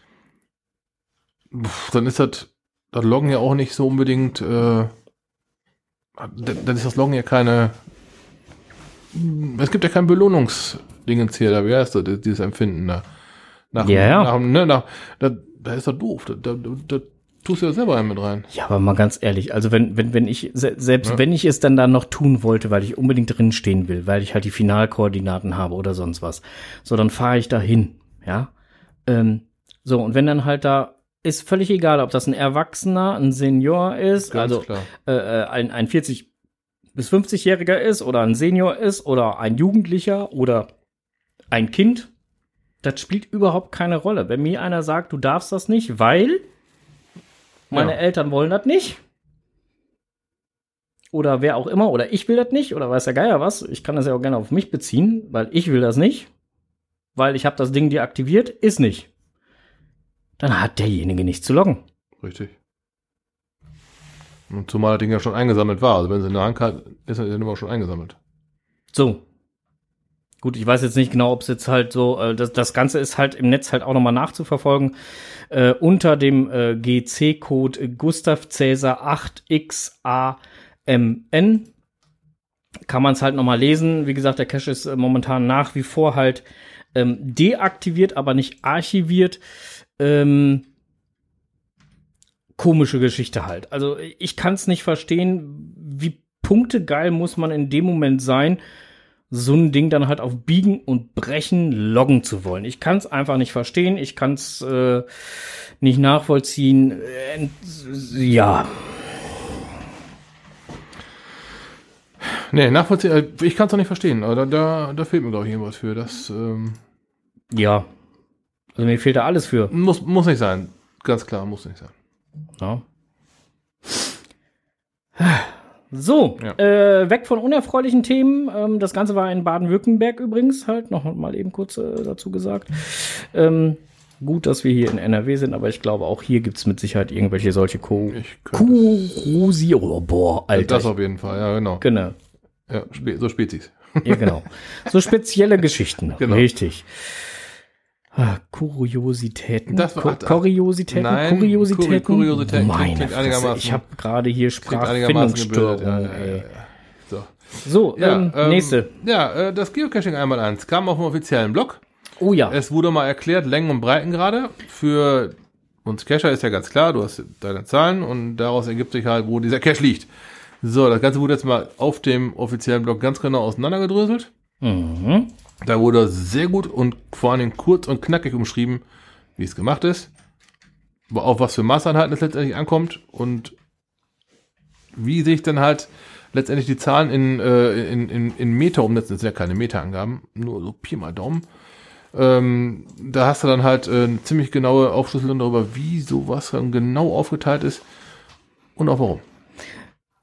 pff, dann ist das, das Loggen ja auch nicht so unbedingt, äh, dann ist das Loggen ja keine, es gibt ja kein Belohnungsdingens hier, da, wie heißt das, dieses Empfinden da. Nach, Ja, ja. Nach, ne, nach, da, da ist das doof, da, da, da tust du ja selber einen mit rein. Ja, aber mal ganz ehrlich, also wenn, wenn, wenn ich, se selbst Ja. wenn ich es dann da noch tun wollte, weil ich unbedingt drin stehen will, weil ich halt die Finalkoordinaten habe oder sonst was, so, dann fahre ich da hin, ja. Ähm, so, und wenn dann halt da, ist völlig egal, ob das ein Erwachsener, ein Senior ist, Ganz also äh, äh, ein, ein 40 bis 50-Jähriger ist oder ein Senior ist oder ein Jugendlicher oder ein Kind, das spielt überhaupt keine Rolle. Wenn mir einer sagt, du darfst das nicht, weil meine Ja. Eltern wollen das nicht. Oder wer auch immer, oder ich will das nicht, oder weiß der Geier was. Ich kann das ja auch gerne auf mich beziehen, weil ich will das nicht. Weil ich habe das Ding deaktiviert, ist nicht. Dann hat derjenige nicht zu loggen. Richtig. Und zumal das Ding ja schon eingesammelt war. Also wenn sie in der Hand hat, ist die Nummer schon eingesammelt. So. Gut, ich weiß jetzt nicht genau, ob es jetzt halt so, äh, das, das Ganze ist halt im Netz halt auch nochmal nachzuverfolgen. Äh, unter dem äh, GC-Code Gustav Cäsar 8XAMN kann man es halt nochmal lesen. Wie gesagt, der Cache ist äh, momentan nach wie vor halt ähm, deaktiviert, aber nicht archiviert. Ähm, komische Geschichte halt. Also ich kann es nicht verstehen, wie punktegeil muss man in dem Moment sein, so ein Ding dann halt auf Biegen und Brechen loggen zu wollen. Ich kann es einfach nicht verstehen, ich kann es äh, nicht nachvollziehen. Äh, ja, Nee, nachvollziehen, äh, ich kann es doch nicht verstehen. Da, da, da fehlt mir, glaube ich, irgendwas für. Das ähm, ja. Also mir fehlt da alles für. muss, muss nicht sein. Ganz klar, muss nicht sein. Ja. So, Ja. äh, weg von unerfreulichen Themen. Ähm, das Ganze war in Baden-Württemberg übrigens halt, noch mal eben kurz äh, dazu gesagt. Ähm, gut, dass wir hier in NRW sind, aber ich glaube, auch hier gibt's mit Sicherheit irgendwelche solche Ko Ich könnte Kurusi oh, boah, Alter. Das auf jeden Fall, ja, genau. genau. Ja, so Spezies. Ja, genau. So spezielle Geschichten. Genau. Richtig. Ah, Kuriositäten. Das war- ach, Kuriositäten. nein, Kuriositäten. Kuri- Kuriositäten Meine Fresse, Ich habe gerade hier. Sprachfindungsstörung. Ja, ja, ja. So. So, Ja, ähm, ähm, nächste. Ja, äh, das Geocaching einmal eins kam auf dem offiziellen Blog. Oh ja. Es wurde mal erklärt, Längen und Breiten gerade. Für uns Cacher ist ja ganz klar, du hast deine Zahlen und daraus ergibt sich halt, wo dieser Cache liegt. So, das Ganze wurde jetzt mal auf dem offiziellen Blog ganz genau auseinandergedröselt. Mhm. Da wurde sehr gut und vor Dingen kurz und knackig umschrieben, wie es gemacht ist. Auf was für Maßeinheiten es letztendlich ankommt und wie sich dann halt letztendlich die Zahlen in, äh, in, in, in Meter umsetzen. Das sind ja keine Meterangaben, nur so Pi mal Daumen. Ähm, da hast du dann halt äh, eine ziemlich genaue Aufschlüsselung darüber, wie sowas dann genau aufgeteilt ist und auch warum.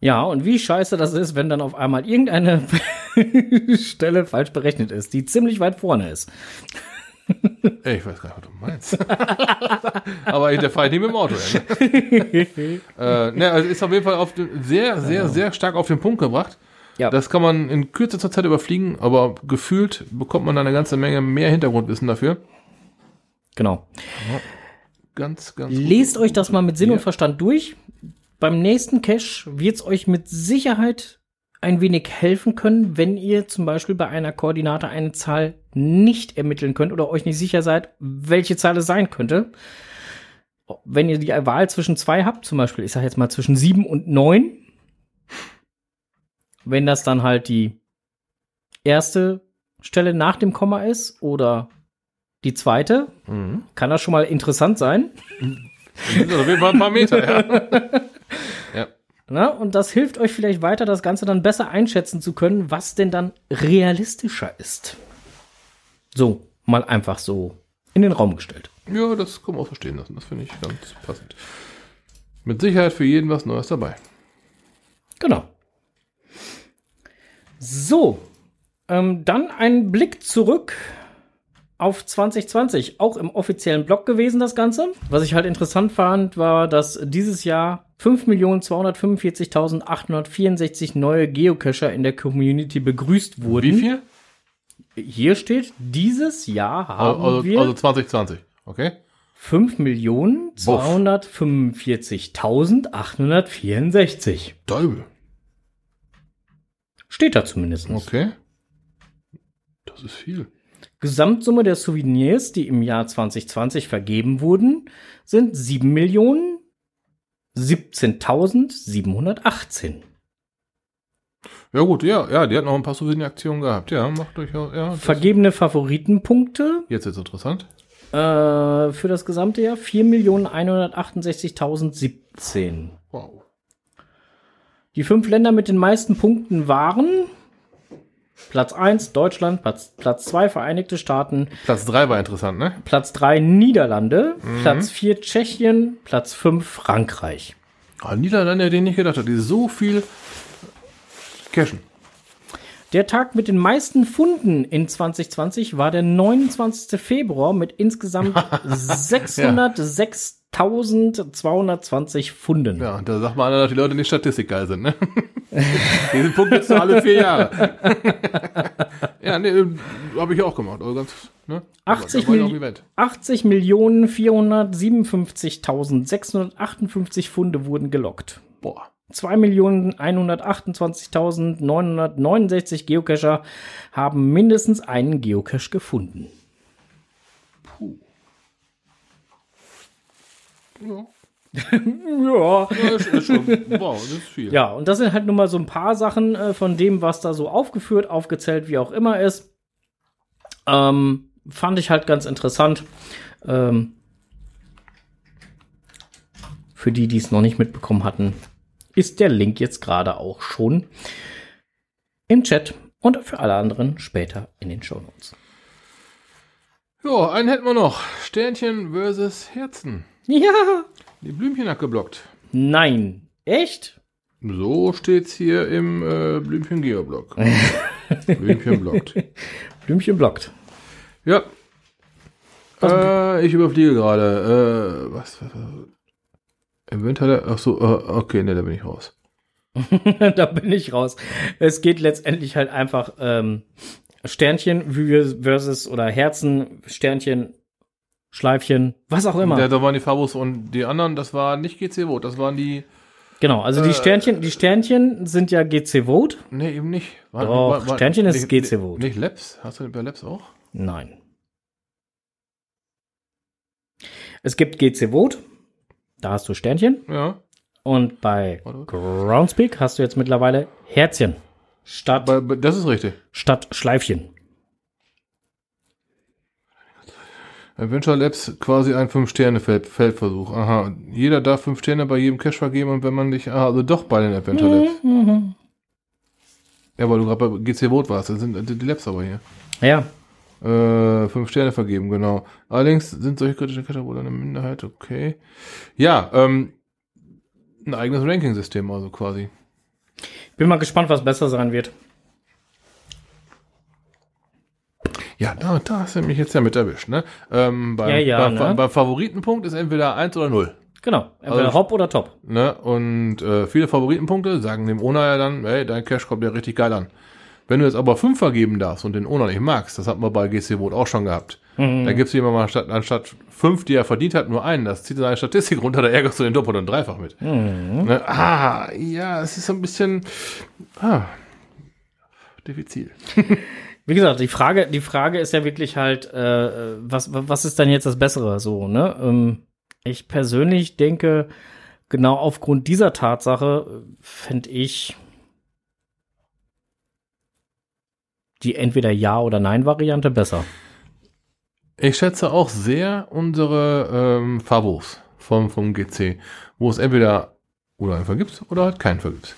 Ja, und wie scheiße das ist, wenn dann auf einmal irgendeine Stelle falsch berechnet ist, die ziemlich weit vorne ist. Ey, ich weiß gar nicht, was du meinst. Aber der fahre ich nicht mit dem Auto. Ne? äh, ne, also ist auf jeden Fall auf den, sehr, sehr, sehr stark auf den Punkt gebracht. Ja. Das kann man in kürzester Zeit überfliegen, aber gefühlt bekommt man dann eine ganze Menge mehr Hintergrundwissen dafür. Genau. Ganz, ganz. gut. Lest euch das mal mit Sinn Ja. und Verstand durch. Beim nächsten Cache wird es euch mit Sicherheit ein wenig helfen können, wenn ihr zum Beispiel bei einer Koordinate eine Zahl nicht ermitteln könnt oder euch nicht sicher seid, welche Zahl es sein könnte. Wenn ihr die Wahl zwischen zwei habt, zum Beispiel, ich sage jetzt mal zwischen sieben und neun, wenn das dann halt die erste Stelle nach dem Komma ist oder Die zweite, kann das schon mal interessant sein. Das sind auf jeden Fall ein paar Meter, ja. ja. Na, und das hilft euch vielleicht weiter, das Ganze dann besser einschätzen zu können, was denn dann realistischer ist. So, mal einfach so in den Raum gestellt. Ja, das kann man auch verstehen lassen. Das finde ich ganz passend. Mit Sicherheit für jeden was Neues dabei. Genau. So, ähm, dann ein Blick zurück auf 2020, auch im offiziellen Blog gewesen das Ganze. Was ich halt interessant fand, war, dass dieses Jahr 5.245.864 neue Geocacher in der Community begrüßt wurden. Wie viel? Hier steht, dieses Jahr haben Also, wir also 2020, okay? 5.245.864. Däubel. Steht da zumindest. Okay. Das ist viel. Gesamtsumme der Souvenirs, die im Jahr 2020 vergeben wurden, sind 7 Millionen 17.718. Ja gut, ja, ja, die hat noch ein paar Souvenir-Aktionen gehabt. Ja, macht durchaus, ja. Vergebene Favoritenpunkte Jetzt ist interessant. äh, für das gesamte Jahr 4.168.017. Wow. Die fünf Länder mit den meisten Punkten waren Platz 1 Deutschland, Platz, Platz 2 Vereinigte Staaten, Platz 3 war interessant, ne? Platz 3 Niederlande, Platz 4 Tschechien, Platz 5 Frankreich. Ah, Niederlande, den ich nicht gedacht hat, die so viel cashen. Der Tag mit den meisten Funden in 2020 war der 29. Februar mit insgesamt 606.220 Funden. Ja, und da sagt man, dass die Leute nicht statistikgeil sind, ne? Diesen Punkt gibt's nur alle vier Jahre. ja, ne, habe ich auch gemacht. Also ganz, ne? 80 Da war ich auf Milli- dem Event. 80 Millionen 457.658 Funde wurden gelockt. Boah. 2.128.969 Geocacher haben mindestens einen Geocache gefunden. Ja, Ja. das ist schon, wow, das ist viel. Ja, und das sind halt nur mal so ein paar Sachen äh, von dem, was da so aufgeführt, aufgezählt, wie auch immer ist. Ähm, fand ich halt ganz interessant. Ähm, für die, die es noch nicht mitbekommen hatten, ist der Link jetzt gerade auch schon im Chat und für alle anderen später in den Show Notes. Ja, einen hätten wir noch. Sternchen versus Herzen. Ja! Die Blümchen abgeblockt. Nein. Echt? So steht's hier im äh, Blümchen Geoblog. Blümchen blockt. Blümchen blockt. Ja. Äh, ich überfliege gerade. Äh, was? Im Winter, ach so, äh, okay, ne, da bin ich raus. da bin ich raus. Es geht letztendlich halt einfach ähm, Sternchen versus oder Herzen, Sternchen, Schleifchen, was auch immer. Da, da waren die Fabos und die anderen, das war nicht GC Vote, das waren die, genau, also die Äh, Sternchen, die Sternchen sind ja GC Vote. ne, eben nicht. War, Doch, Sternchen ist nicht, GC Vote. Nicht Labs? Hast du bei Labs auch? Nein. Es gibt GC Vote, da hast du Sternchen Ja. und bei. Groundspeak hast du jetzt mittlerweile Herzchen statt, das ist richtig. statt Schleifchen. Adventure Labs quasi ein 5-Sterne-Feldversuch. Aha. Jeder darf 5 Sterne bei jedem Cache vergeben und wenn man dich, aha, also doch bei den Adventure Labs. Ja, weil du gerade bei GC Vote warst, das sind die Labs aber hier. Ja, Äh, 5 Sterne vergeben, genau. Allerdings sind solche kritischen wohl eine Minderheit, okay. Ja, ähm, ein eigenes Ranking-System also quasi. Bin mal gespannt, was besser sein wird. Ja, da, da hast du mich jetzt ja mit erwischt, ne? Ähm, beim, Ja, ja, beim, ne? beim Favoritenpunkt ist entweder 1 oder 0. Genau, entweder Also- Hop oder Top. Ne? Und äh, viele Favoritenpunkte sagen dem Owner ja dann, hey, dein Cash kommt ja richtig geil an. Wenn du jetzt aber 5 vergeben darfst und den Owner nicht magst, das hatten wir bei GC Vote auch schon gehabt, Mhm. dann gibst du jemand mal statt, anstatt 5, die er verdient hat, nur einen. Das zieht seine Statistik runter, da ärgerst du den doppelt und dreifach mit. Mhm. Ne? Ah, ja, es ist so ein bisschen ah, diffizil. Wie gesagt, die Frage, die Frage ist ja wirklich halt, äh, was, was ist denn jetzt das Bessere so, ne? Ähm, ich persönlich denke, genau aufgrund dieser Tatsache fände ich die entweder Ja- oder Nein-Variante besser. Ich schätze auch sehr unsere ähm, Favos vom, vom GC, wo es entweder oder einen vergibst oder halt keinen vergibst.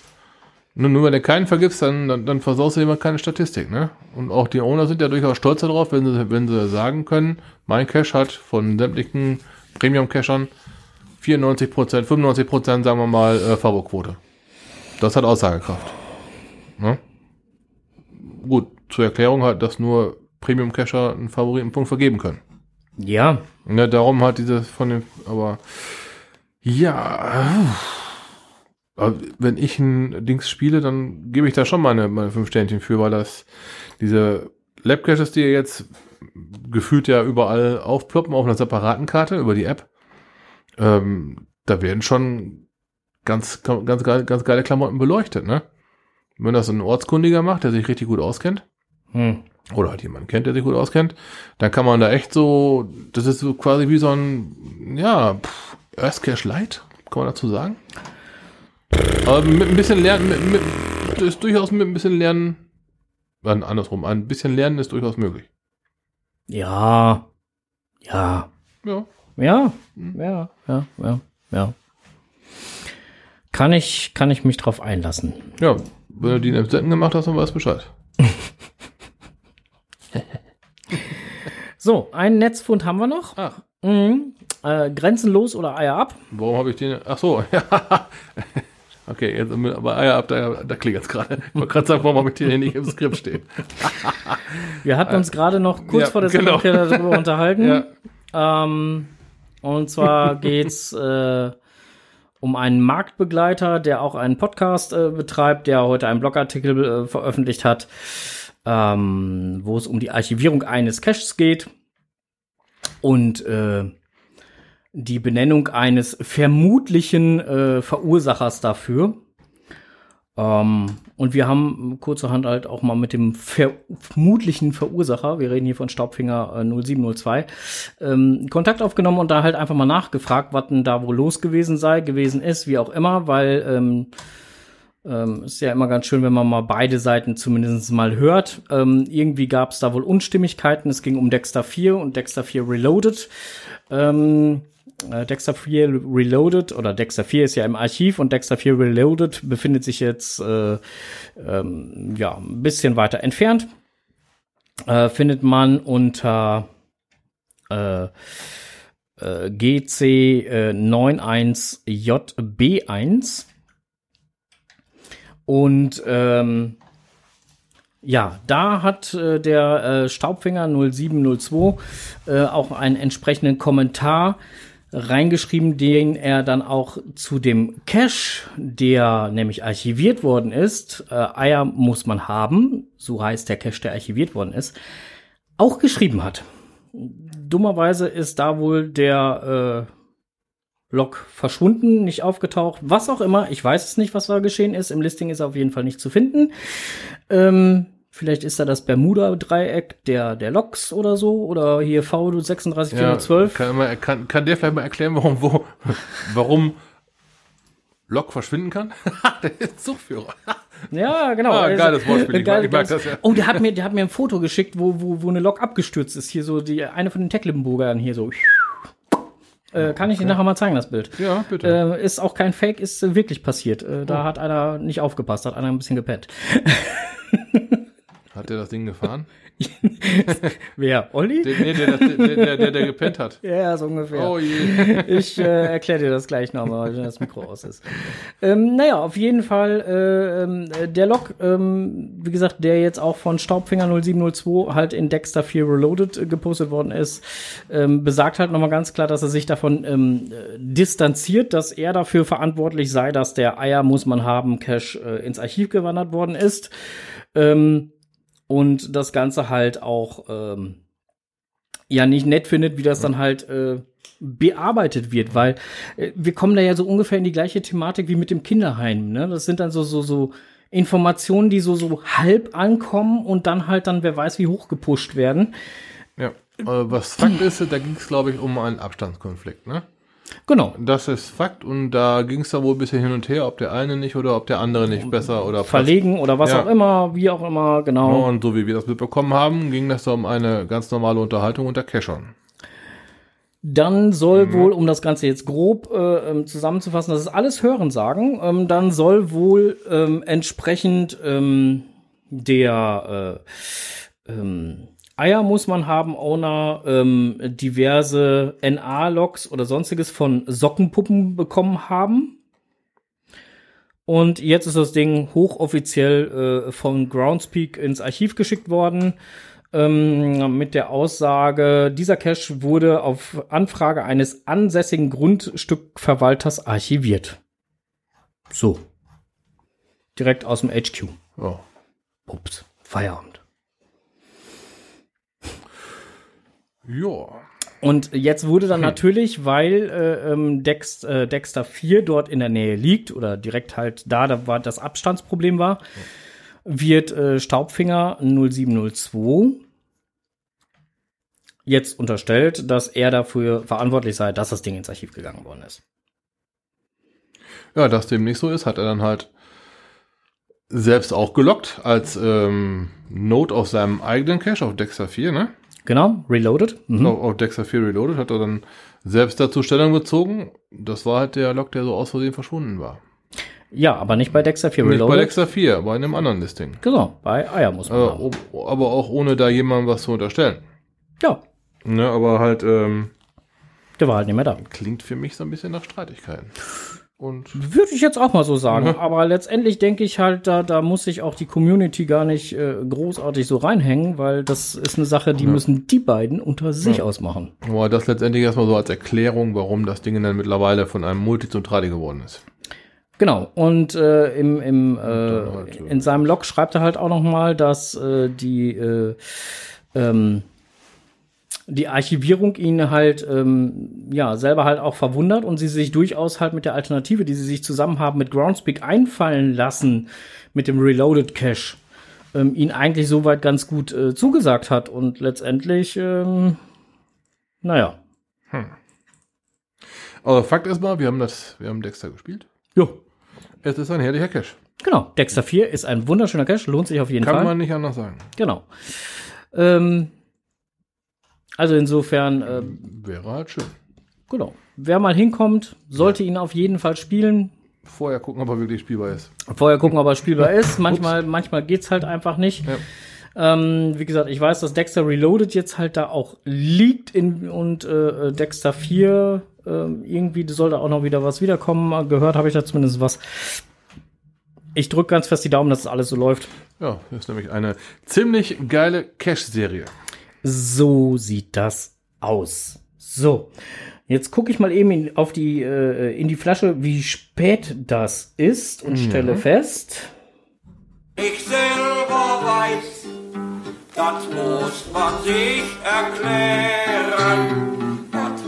Nur, nur wenn du keinen vergibst, dann, dann, dann versaust du immer keine Statistik, ne? Und auch die Owner sind ja durchaus stolz darauf, wenn sie, wenn sie sagen können, mein Cache hat von sämtlichen Premium-Cachern 94%, 95%, sagen wir mal, äh, Favoquote. Das hat Aussagekraft. Ne? Gut, zur Erklärung halt, dass nur Premium-Cacher einen Favoritenpunkt vergeben können. Ja, Ne, darum hat dieses von dem, aber ja, aber wenn ich ein Dings spiele, dann gebe ich da schon meine, meine fünf Sternchen für, weil das diese Lab-Caches, die jetzt gefühlt ja überall aufploppen auf einer separaten Karte über die App, ähm, da werden schon ganz, ganz, geile, ganz geile Klamotten beleuchtet, ne? Wenn das ein Ortskundiger macht, der sich richtig gut auskennt, hm. oder halt jemand kennt, der sich gut auskennt, dann kann man da echt so, das ist so quasi wie so ein, ja, pff, Earth Cache Light, kann man dazu sagen. Aber mit ein bisschen Lernen, mit, mit, das ist durchaus mit ein bisschen Lernen, äh, andersrum, ein bisschen Lernen ist durchaus möglich. ja, ja, Ja. ja, ja, ja, ja, ja. Kann ich, kann ich mich drauf einlassen. Ja, wenn du die in gemacht hast, dann weißt du Bescheid. So, einen Netzfund haben wir noch. Ach, Mhm. Äh, grenzenlos oder Eier ab. warum habe ich den, ach so, ja. Okay, jetzt, aber Eier ab, da, da klingelt es gerade. Ich wollte gerade sagen, warum habe ich den hier nicht im Skript stehen? Wir hatten uns gerade noch kurz ja, vor der genau. Sendung darüber unterhalten. Ja. Ähm, und zwar geht's äh, um einen Marktbegleiter, der auch einen Podcast äh, betreibt, der heute einen Blogartikel äh, veröffentlicht hat, ähm, wo es um die Archivierung eines Caches geht und äh, die Benennung eines vermutlichen äh, Verursachers dafür. Ähm, und wir haben kurzerhand halt auch mal mit dem ver vermutlichen Verursacher, wir reden hier von Staubfinger äh, 0702, ähm, Kontakt aufgenommen und da halt einfach mal nachgefragt, was denn da wohl los gewesen sei, gewesen ist, wie auch immer, weil ähm, ähm, ist ja immer ganz schön, wenn man mal beide Seiten zumindest mal hört. Ähm, irgendwie gab es da wohl Unstimmigkeiten. Es ging um Dexter 4 und Dexter 4 Reloaded. Ähm, äh, Dexter 4 Reloaded oder Dexter 4 ist ja im Archiv und Dexter 4 Reloaded befindet sich jetzt äh, ähm, ja ein bisschen weiter entfernt. Äh, findet man unter äh, äh, GC äh, 91JB1 und ähm, ja, da hat äh, der äh, Staubfinger 0702 äh, auch einen entsprechenden Kommentar reingeschrieben, den er dann auch zu dem Cache, der nämlich archiviert worden ist, äh, Eier muss man haben, so heißt der Cache, der archiviert worden ist, auch geschrieben hat. Dummerweise ist da wohl der äh, Log verschwunden, nicht aufgetaucht, was auch immer. Ich weiß es nicht, was da geschehen ist. Im Listing ist er auf jeden Fall nicht zu finden. Ähm, vielleicht ist da das Bermuda-Dreieck der, der Logs oder so. Oder hier V 36412. kann, kann, kann der vielleicht mal erklären, warum, wo, warum Lok verschwinden kann? der ist Zugführer. Ja, genau. Ah, Also, geiles Wortspiel. Ich geil- mag- das, ja. Oh, der hat mir, der hat mir ein Foto geschickt, wo, wo, wo eine Lok abgestürzt ist. Hier so die eine von den Tecklenburgern hier so. Äh, kann ich dir nachher mal zeigen, das Bild. Ja, bitte. Äh, ist auch kein Fake, ist äh, wirklich passiert. Äh, da hat einer nicht aufgepasst, hat einer ein bisschen gepennt. Hat der das Ding gefahren? Wer? Olli? Der, nee, der, der, der, der, gepennt hat. ja, so ungefähr. Oh je. Ich äh, erkläre dir das gleich nochmal, wenn das Mikro aus ist. Ähm, naja, auf jeden Fall äh, ähm, der Log, ähm, wie gesagt, der jetzt auch von Staubfinger 0702 halt in Dexter 4 Reloaded äh, gepostet worden ist, ähm, besagt halt nochmal ganz klar, dass er sich davon ähm, äh, distanziert, dass er dafür verantwortlich sei, dass der Eier muss man haben Cache äh, ins Archiv gewandert worden ist. Ähm, und das Ganze halt auch ähm, ja nicht nett findet, wie das dann halt äh, bearbeitet wird, weil äh, wir kommen da ja so ungefähr in die gleiche Thematik wie mit dem Kinderheim. Ne? Das sind dann so so so Informationen, die so so halb ankommen und dann halt dann wer weiß wie hoch gepusht werden. Ja. Was Fakt ist, da ging es, glaube ich, um einen Abstandskonflikt, ne? Genau. Das ist Fakt und da ging es da wohl ein bisschen hin und her, ob der eine nicht oder ob der andere nicht besser oder Verlegen oder was Ja. auch immer, wie auch immer, genau. Und so wie wir das mitbekommen haben, ging das da um eine ganz normale Unterhaltung unter Cashern. Dann soll wohl, um das Ganze jetzt grob äh, ähm, zusammenzufassen, das ist alles Hörensagen, ähm, dann soll wohl ähm, entsprechend ähm, der äh, ähm, Eier muss man haben, Owner ähm, diverse NA-Logs oder sonstiges von Sockenpuppen bekommen haben. Und jetzt ist das Ding hochoffiziell äh, von Groundspeak ins Archiv geschickt worden ähm, mit der Aussage, dieser Cache wurde auf Anfrage eines ansässigen Grundstückverwalters archiviert. So. Direkt aus dem HQ. Ja. Ups, Feierabend. Ja. Und jetzt wurde dann natürlich, weil äh, ähm, Dex, äh, Dexter 4 dort in der Nähe liegt oder direkt halt da, da war das Abstandsproblem war, wird äh, Staubfinger 0702 jetzt unterstellt, dass er dafür verantwortlich sei, dass das Ding ins Archiv gegangen worden ist. Ja, dass dem nicht so ist, hat er dann halt selbst auch gelockt als ähm, Note auf seinem eigenen Cache auf Dexter 4, ne? Genau, reloaded. Mhm. Auf, auf Dexter 4 Reloaded hat er dann selbst dazu Stellung bezogen. Das war halt der Log, der so aus Versehen verschwunden war. Ja, aber nicht bei Dexter 4 Nicht bei reloaded. Dexter 4, bei einem anderen Listing. genau, bei Eier muss man Aber, haben. ob- aber auch ohne da jemandem was zu unterstellen. Ja, Ne, aber halt, ähm, der war halt nicht mehr da. klingt für mich so ein bisschen nach Streitigkeiten. Und Würde ich jetzt auch mal so sagen. Aber letztendlich denke ich halt, da, da muss sich auch die Community gar nicht äh, großartig so reinhängen, weil das ist eine Sache, die müssen die beiden unter sich ausmachen. aber das letztendlich erstmal so als Erklärung, warum das Ding dann mittlerweile von einem Multi zum Tradi geworden ist. Genau. Und äh, im, im, äh, halt, äh, in seinem Log schreibt er halt auch noch mal, dass äh, die äh, ähm, die Archivierung ihn halt ähm, ja selber halt auch verwundert und sie sich durchaus halt mit der Alternative, die sie sich zusammen haben mit Groundspeak einfallen lassen mit dem Reloaded Cache, ähm, ihn eigentlich soweit ganz gut äh, zugesagt hat und letztendlich ähm, naja. Aber Fakt ist mal, wir haben das, wir haben Dexter gespielt. Jo. Es ist ein herrlicher Cache. Genau, Dexter 4 ist ein wunderschöner Cache, lohnt sich auf jeden Kann Fall. man nicht anders sagen. Genau. Ähm, also insofern, ähm, Wäre halt schön. genau. Wer mal hinkommt, sollte ihn auf jeden Fall spielen. Vorher gucken, ob er wirklich spielbar ist. Vorher gucken, ob er spielbar ist. Manchmal, manchmal geht's halt einfach nicht. Ja. Ähm, wie gesagt, ich weiß, dass Dexter Reloaded jetzt halt da auch liegt in, und äh, Dexter 4 ähm, irgendwie soll da auch noch wieder was wiederkommen. Gehört habe ich da zumindest was. Ich drücke ganz fest die Daumen, dass das alles so läuft. Ja, das ist nämlich eine ziemlich geile Cache-Serie. So sieht das aus. So, jetzt gucke ich mal eben in, auf die, äh, in die Flasche, wie spät das ist und stelle fest. Ich selber weiß, das muss man sich erklären.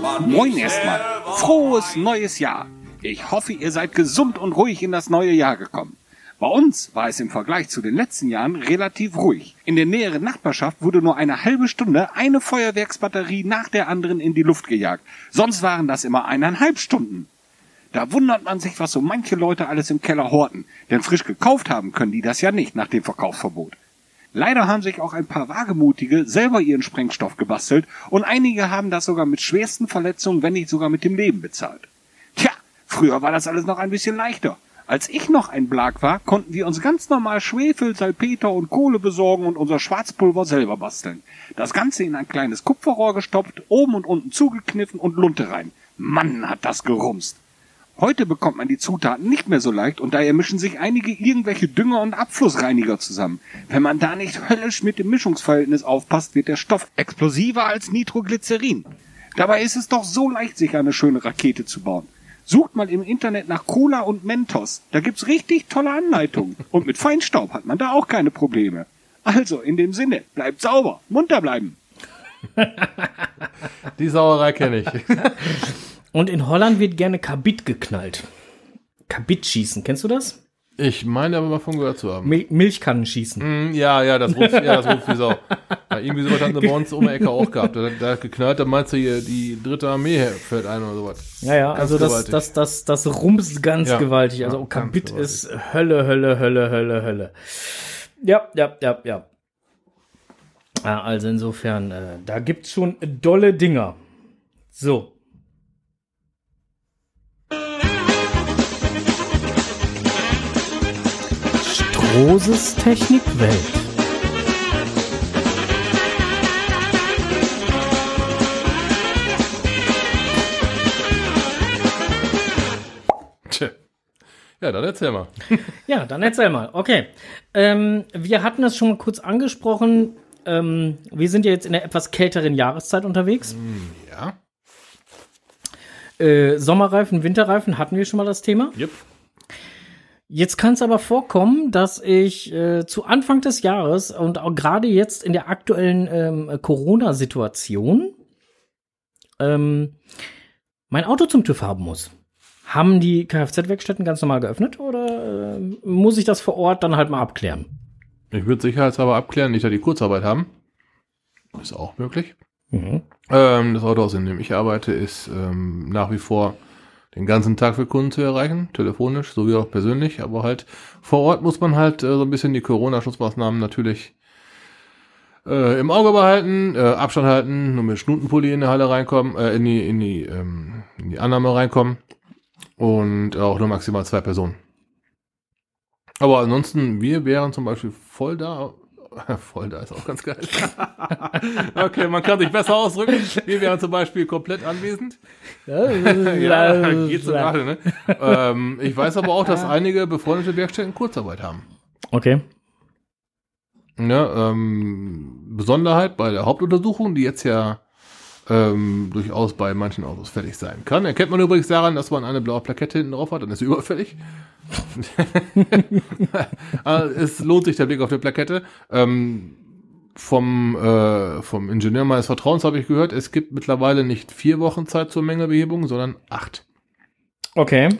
Man Moin erstmal. Frohes neues Jahr. Ich hoffe, ihr seid gesund und ruhig in das neue Jahr gekommen. Bei uns war es im Vergleich zu den letzten Jahren relativ ruhig. In der näheren Nachbarschaft wurde nur eine halbe Stunde eine Feuerwerksbatterie nach der anderen in die Luft gejagt. Sonst waren das immer eineinhalb Stunden. Da wundert man sich, was so manche Leute alles im Keller horten. Denn frisch gekauft haben können die das ja nicht nach dem Verkaufsverbot. Leider haben sich auch ein paar Wagemutige selber ihren Sprengstoff gebastelt und einige haben das sogar mit schwersten Verletzungen, wenn nicht sogar mit dem Leben bezahlt. Tja, früher war das alles noch ein bisschen leichter. Als ich noch ein Blag war, konnten wir uns ganz normal Schwefel, Salpeter und Kohle besorgen und unser Schwarzpulver selber basteln. Das Ganze in ein kleines Kupferrohr gestopft, oben und unten zugekniffen und Lunte rein. Mann, hat das gerumst. Heute bekommt man die Zutaten nicht mehr so leicht und daher mischen sich einige irgendwelche Dünger und Abflussreiniger zusammen. Wenn man da nicht höllisch mit dem Mischungsverhältnis aufpasst, wird der Stoff explosiver als Nitroglycerin. Dabei ist es doch so leicht, sich eine schöne Rakete zu bauen. Sucht mal im Internet nach Cola und Mentos. Da gibt's richtig tolle Anleitungen. Und mit Feinstaub hat man da auch keine Probleme. Also, in dem Sinne, bleibt sauber, munter bleiben. Die Sauerei kenne ich. Und in Holland wird gerne Kabit geknallt. Kabit schießen, kennst du das? Ich meine aber mal von gehört zu haben. Mil Milchkannen schießen. Mm, Ja, ja, das ruft, ja, das ruft wie Sau. Ja, irgendwie sowas haben sie bei uns um die Ecke auch gehabt. Da, da hat geknallt, da meinst du hier, die dritte Armee fällt ein oder sowas. Ja, ja, Ganz also das, gewaltig. das, das, das rumst ganz Ja. gewaltig. Also Ja, Okabit ganz ist Hölle, Hölle, Hölle, Hölle, Hölle. Ja, ja, ja, ja. Ja, also insofern, äh, da gibt's schon dolle Dinger. So. Strohses Technikwelt. Tja. Ja, dann erzähl mal. Ja, dann erzähl mal. Okay. Ähm, wir hatten es schon mal kurz angesprochen. Ähm, wir sind ja jetzt in der etwas kälteren Jahreszeit unterwegs. Ja. Äh, Sommerreifen, Winterreifen hatten wir schon mal das Thema. Yep. Jetzt kann es aber vorkommen, dass ich äh, zu Anfang des Jahres und auch gerade jetzt in der aktuellen ähm, Corona-Situation ähm, mein Auto zum TÜV haben muss. Haben die Kfz-Werkstätten ganz normal geöffnet oder äh, muss ich das vor Ort dann halt mal abklären? Ich würde sicherheitshalber abklären, nicht, dass die Kurzarbeit haben. Ist auch möglich. Mhm. Ähm, das Autohaus, in dem ich arbeite, ist ähm, nach wie vor den ganzen Tag für Kunden zu erreichen, telefonisch sowie auch persönlich, aber halt vor Ort muss man halt äh, so ein bisschen die Corona-Schutzmaßnahmen natürlich äh, im Auge behalten, äh, Abstand halten, nur mit Schnutenpulli in die Halle reinkommen, äh, in die, in die, ähm, in die Annahme reinkommen und auch nur maximal zwei Personen. Aber ansonsten, wir wären zum Beispiel voll da. Voll da ist auch ganz geil. okay, man kann sich besser ausdrücken. Wir wären zum Beispiel komplett anwesend. ja, geht so gerade, ne? ähm, ich weiß aber auch, dass einige befreundete Werkstätten Kurzarbeit haben. Okay. Ne, ähm, Besonderheit bei der Hauptuntersuchung, die jetzt ja ähm, durchaus bei manchen Autos fällig sein kann. Erkennt man übrigens daran, dass man eine blaue Plakette hinten drauf hat, dann ist sie überfällig. Also, es lohnt sich der Blick auf die Plakette. Ähm, vom, äh, vom Ingenieur meines Vertrauens habe ich gehört, es gibt mittlerweile nicht vier Wochen Zeit zur Mängelbehebung, sondern acht. Okay.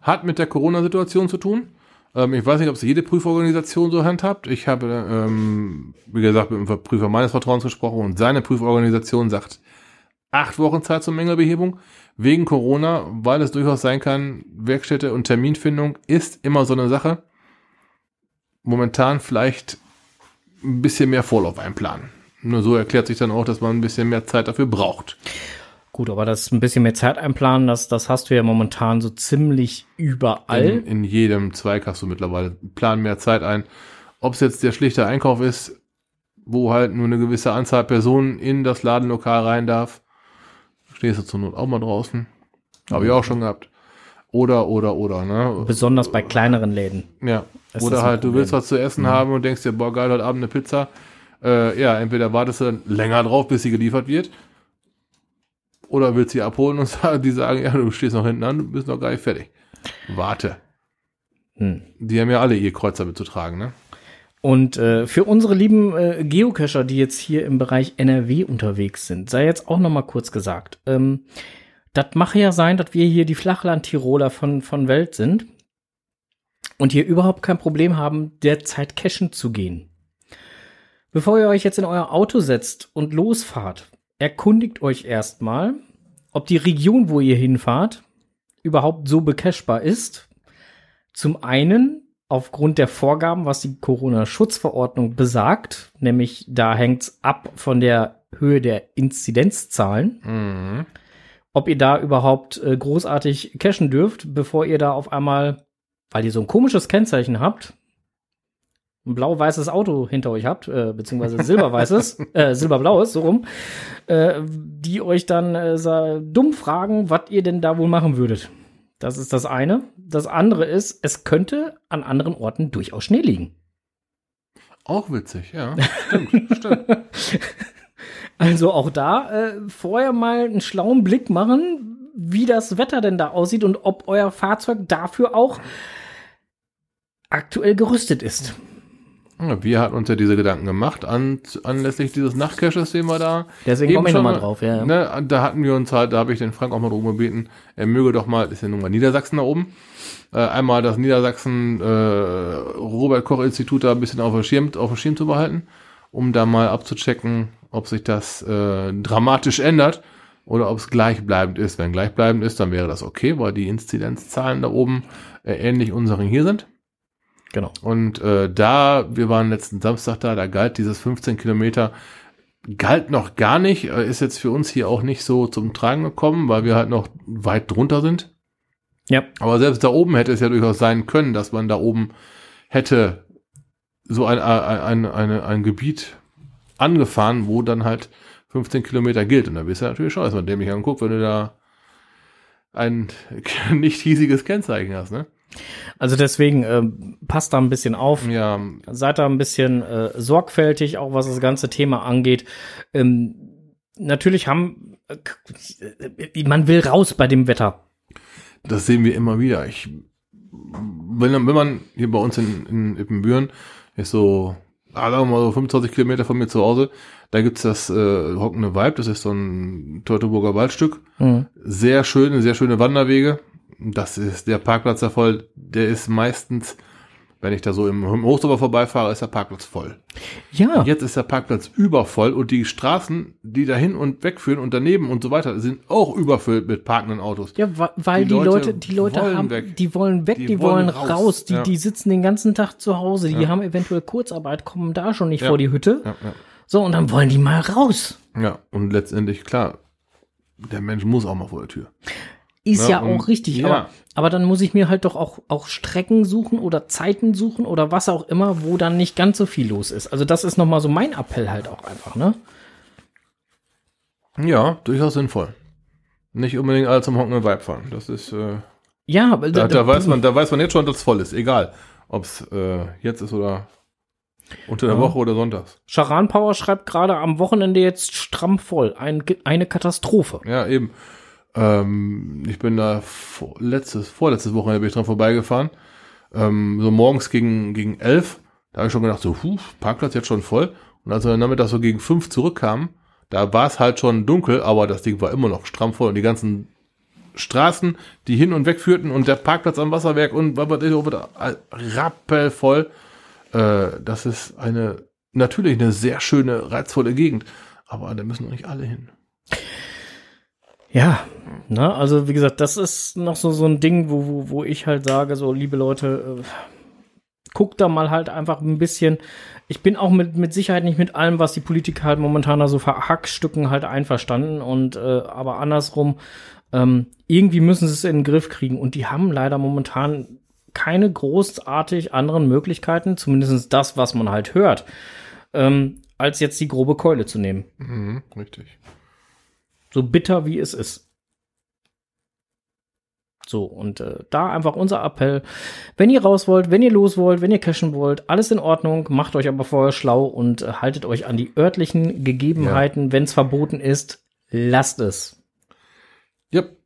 Hat mit der Corona-Situation zu tun. Ähm, ich weiß nicht, ob es jede Prüforganisation so handhabt. Ich habe, ähm, wie gesagt, mit dem Prüfer meines Vertrauens gesprochen und seine Prüforganisation sagt acht Wochen Zeit zur Mängelbehebung wegen Corona, weil es durchaus sein kann, Werkstätte und Terminfindung ist immer so eine Sache. Momentan vielleicht ein bisschen mehr Vorlauf einplanen. Nur so erklärt sich dann auch, dass man ein bisschen mehr Zeit dafür braucht. Gut, aber das ein bisschen mehr Zeit einplanen, das, das hast du ja momentan so ziemlich überall. In, in jedem Zweig hast du mittlerweile plan mehr Zeit ein. Ob es jetzt der schlichte Einkauf ist, wo halt nur eine gewisse Anzahl Personen in das Ladenlokal rein darf. Stehst du zur Not auch mal draußen. Habe ich auch schon gehabt. Oder, oder, oder, ne? Besonders bei kleineren Läden. Ja. Oder halt, du willst was zu essen haben und denkst dir, boah, geil, heute Abend eine Pizza. Äh, ja, entweder wartest du dann länger drauf, bis sie geliefert wird. Oder willst sie abholen und sagen, die sagen, ja, du stehst noch hinten an, du bist noch gar nicht fertig. Warte. Hm. Die haben ja alle ihr Kreuzer mitzutragen, ne? Und äh, für unsere lieben äh, Geocacher, die jetzt hier im Bereich NRW unterwegs sind, sei jetzt auch noch mal kurz gesagt, ähm, das mache ja sein, dass wir hier die Flachland-Tiroler von, von Welt sind und hier überhaupt kein Problem haben, derzeit cashen zu gehen. Bevor ihr euch jetzt in euer Auto setzt und losfahrt, erkundigt euch erstmal, ob die Region, wo ihr hinfahrt, überhaupt so becashbar ist. Zum einen aufgrund der Vorgaben, was die Corona-Schutzverordnung besagt, nämlich da hängt's ab von der Höhe der Inzidenzzahlen, Mhm. ob ihr da überhaupt äh, großartig cashen dürft, bevor ihr da auf einmal, weil ihr so ein komisches Kennzeichen habt, ein blau-weißes Auto hinter euch habt, äh, beziehungsweise silberweißes, äh, silberblaues, so rum, äh, die euch dann äh, dumm fragen, was ihr denn da wohl machen würdet. Das ist das eine. Das andere ist, es könnte an anderen Orten durchaus Schnee liegen. Auch witzig, ja. Stimmt, stimmt. Also auch da äh, vorher mal einen schlauen Blick machen, wie das Wetter denn da aussieht und ob euer Fahrzeug dafür auch aktuell gerüstet ist. Wir hatten uns ja diese Gedanken gemacht an, anlässlich dieses Nachtcaches, den wir da. Deswegen komme ich nochmal drauf, ja. ja. Ne, da hatten wir uns halt, da habe ich den Frank auch mal drum gebeten, er möge doch mal, ist ja nun mal Niedersachsen da oben, äh, einmal das Niedersachsen äh, Robert Koch Institut da ein bisschen auf dem Schirm, auf dem Schirm zu behalten, um da mal abzuchecken, ob sich das äh, dramatisch ändert oder ob es gleichbleibend ist. Wenn gleichbleibend ist, dann wäre das okay, weil die Inzidenzzahlen da oben äh, ähnlich unseren hier sind. Genau. Und äh, da, wir waren letzten Samstag da, da galt dieses 15 Kilometer, galt noch gar nicht, äh, ist jetzt für uns hier auch nicht so zum Tragen gekommen, weil wir halt noch weit drunter sind. Ja. Aber selbst da oben hätte es ja durchaus sein können, dass man da oben hätte so ein, ein, ein, ein, ein Gebiet angefahren, wo dann halt 15 Kilometer gilt. Und da bist du natürlich schon erstmal dämlich anguckt, wenn du da ein nicht hiesiges Kennzeichen hast, ne? Also deswegen ähm, passt da ein bisschen auf. Ja, Seid da ein bisschen äh, sorgfältig, auch was das ganze Thema angeht. Ähm, natürlich haben, äh, man will raus bei dem Wetter. das sehen wir immer wieder. Ich, wenn, wenn man hier bei uns in, in Ippenbüren ist so, ah, sagen wir mal so 25 Kilometer von mir zu Hause, da gibt's das äh, Hockende Weib, das ist so ein Teutoburger Waldstück. Mhm. Sehr schöne, sehr schöne Wanderwege. Das ist der Parkplatz da voll. Der ist meistens, wenn ich da so im, im Hochsommer vorbeifahre, ist der Parkplatz voll. Ja, Jetzt ist der Parkplatz übervoll und die Straßen, die dahin und wegführen und daneben und so weiter, sind auch überfüllt mit parkenden Autos. ja, weil Die die, Leute Leute, die Leute wollen haben, weg. die wollen weg, die, Die wollen wollen raus, raus, die, ja. die sitzen den ganzen Tag zu Hause, die Ja. haben eventuell Kurzarbeit, kommen da schon nicht Ja. vor die Hütte. So, und dann wollen die mal raus. Ja, und letztendlich, klar, der Mensch muss auch mal vor der Tür. Ist ja, Ja, und- auch richtig, ja. aber, aber dann muss ich mir halt doch auch, auch Strecken suchen oder Zeiten suchen oder was auch immer, wo dann nicht ganz so viel los ist. Also das ist nochmal so mein Appell halt auch einfach, ne? Ja, durchaus sinnvoll. Nicht unbedingt alle zum Hocken Vibe fahren. Das ist, äh, Ja, weil da, da weiß man, da weiß man jetzt schon, dass es voll ist. Egal, ob es äh, jetzt ist oder unter der Ja. Woche oder sonntags. Charan Power schreibt gerade am Wochenende jetzt stramm voll. Ein, eine Katastrophe. Ja, eben. Ähm, ich bin da vor, letztes, vorletztes Wochenende bin ich dran vorbeigefahren. Ähm, so morgens gegen, gegen elf. Da habe ich schon gedacht, so, huh, Parkplatz jetzt schon voll. Und als wir dann Nachmittag so gegen fünf zurückkamen, da war es halt schon dunkel, aber das Ding war immer noch stramm voll. Und die ganzen Straßen, die hin und weg führten und der Parkplatz am Wasserwerk und was weiß ich, rappelvoll. Äh, das ist eine, natürlich eine sehr schöne, reizvolle Gegend. Aber da müssen noch nicht alle hin. Ja, ne, also wie gesagt, das ist noch so, so ein Ding, wo, wo, wo ich halt sage, so, liebe Leute, äh, guckt da mal halt einfach ein bisschen. Ich bin auch mit, mit Sicherheit nicht mit allem, was die Politiker halt momentan da so verhackstücken, halt einverstanden. Und äh, aber andersrum, ähm, irgendwie müssen sie es in den Griff kriegen. Und die haben leider momentan keine großartig anderen Möglichkeiten, zumindest das, was man halt hört, ähm, als jetzt die grobe Keule zu nehmen. Mhm, richtig. So bitter wie es ist. So, und äh, da einfach unser Appell. Wenn ihr raus wollt, wenn ihr los wollt, wenn ihr cashen wollt, alles in Ordnung, macht euch aber vorher schlau und äh, haltet euch an die örtlichen Gegebenheiten. Wenn es verboten ist, lasst es. Yep.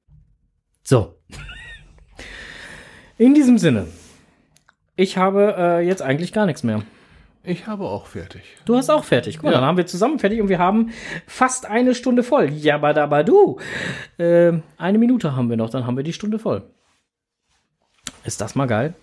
So. In diesem Sinne. Ich habe äh, jetzt eigentlich gar nichts mehr. Ich habe auch fertig. Du hast auch fertig. Guck mal, Ja. dann haben wir zusammen fertig und wir haben fast eine Stunde voll. Jabadabadu. Ähm, eine Minute haben wir noch, dann haben wir die Stunde voll. Ist das mal geil?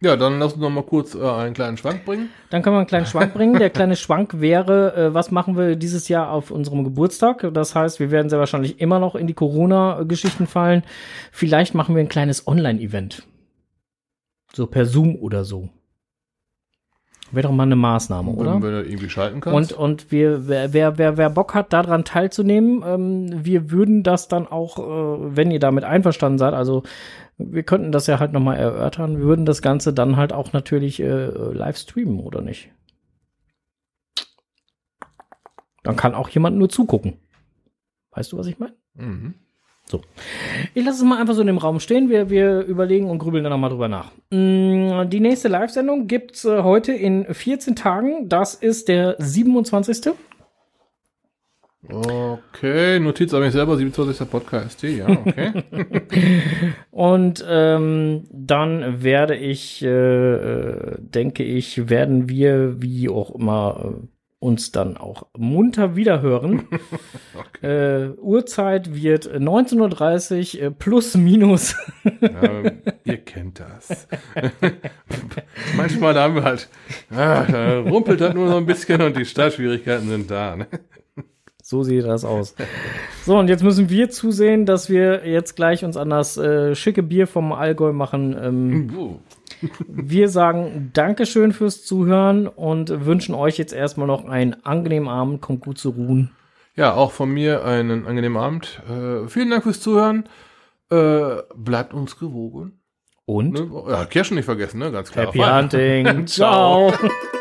Ja, dann lass uns noch mal kurz äh, einen kleinen Schwank bringen. Dann können wir einen kleinen Schwank bringen. Der kleine Schwank wäre, äh, was machen wir dieses Jahr auf unserem Geburtstag? Das heißt, wir werden sehr wahrscheinlich immer noch in die Corona-Geschichten fallen. Vielleicht machen wir ein kleines Online-Event. So per Zoom oder so. Wäre doch mal eine Maßnahme, oder? Wenn du irgendwie schalten Und, kannst. und wir, wer, wer, wer, wer Bock hat, daran teilzunehmen, ähm, wir würden das dann auch, äh, wenn ihr damit einverstanden seid, also wir könnten das ja halt nochmal erörtern, wir würden das Ganze dann halt auch natürlich äh, live streamen, oder nicht? Dann kann auch jemand nur zugucken. Weißt du, was ich meine? mhm. So. Ich lasse es mal einfach so in dem Raum stehen. Wir, wir überlegen und grübeln dann nochmal drüber nach. Mm, Die nächste Live-Sendung gibt's äh, heute in 14 Tagen. Das ist der 27. Okay, Notiz an mich selber, 27. Podcast. Ja, okay. Und ähm, dann werde ich, äh, äh, denke ich, werden wir, wie auch immer, äh, uns dann auch munter wiederhören. äh, Uhrzeit wird 19.30 Uhr äh, plus minus. ähm, ihr kennt das. Manchmal haben wir halt, ah, da rumpelt das nur so ein bisschen und die Startschwierigkeiten sind da. Ne? So sieht das aus. So, und jetzt müssen wir zusehen, dass wir jetzt gleich uns an das äh, schicke Bier vom Allgäu machen. Ähm, Uh, wir sagen Dankeschön fürs Zuhören und wünschen euch jetzt erstmal noch einen angenehmen Abend. Kommt gut zu ruhen. Ja, auch von mir einen angenehmen Abend. Äh, vielen Dank fürs Zuhören. Äh, bleibt uns gewogen. Und Ne? Ja, Kirschen nicht vergessen, ne? Ganz klar. Happy Hunting. Ciao. Ciao.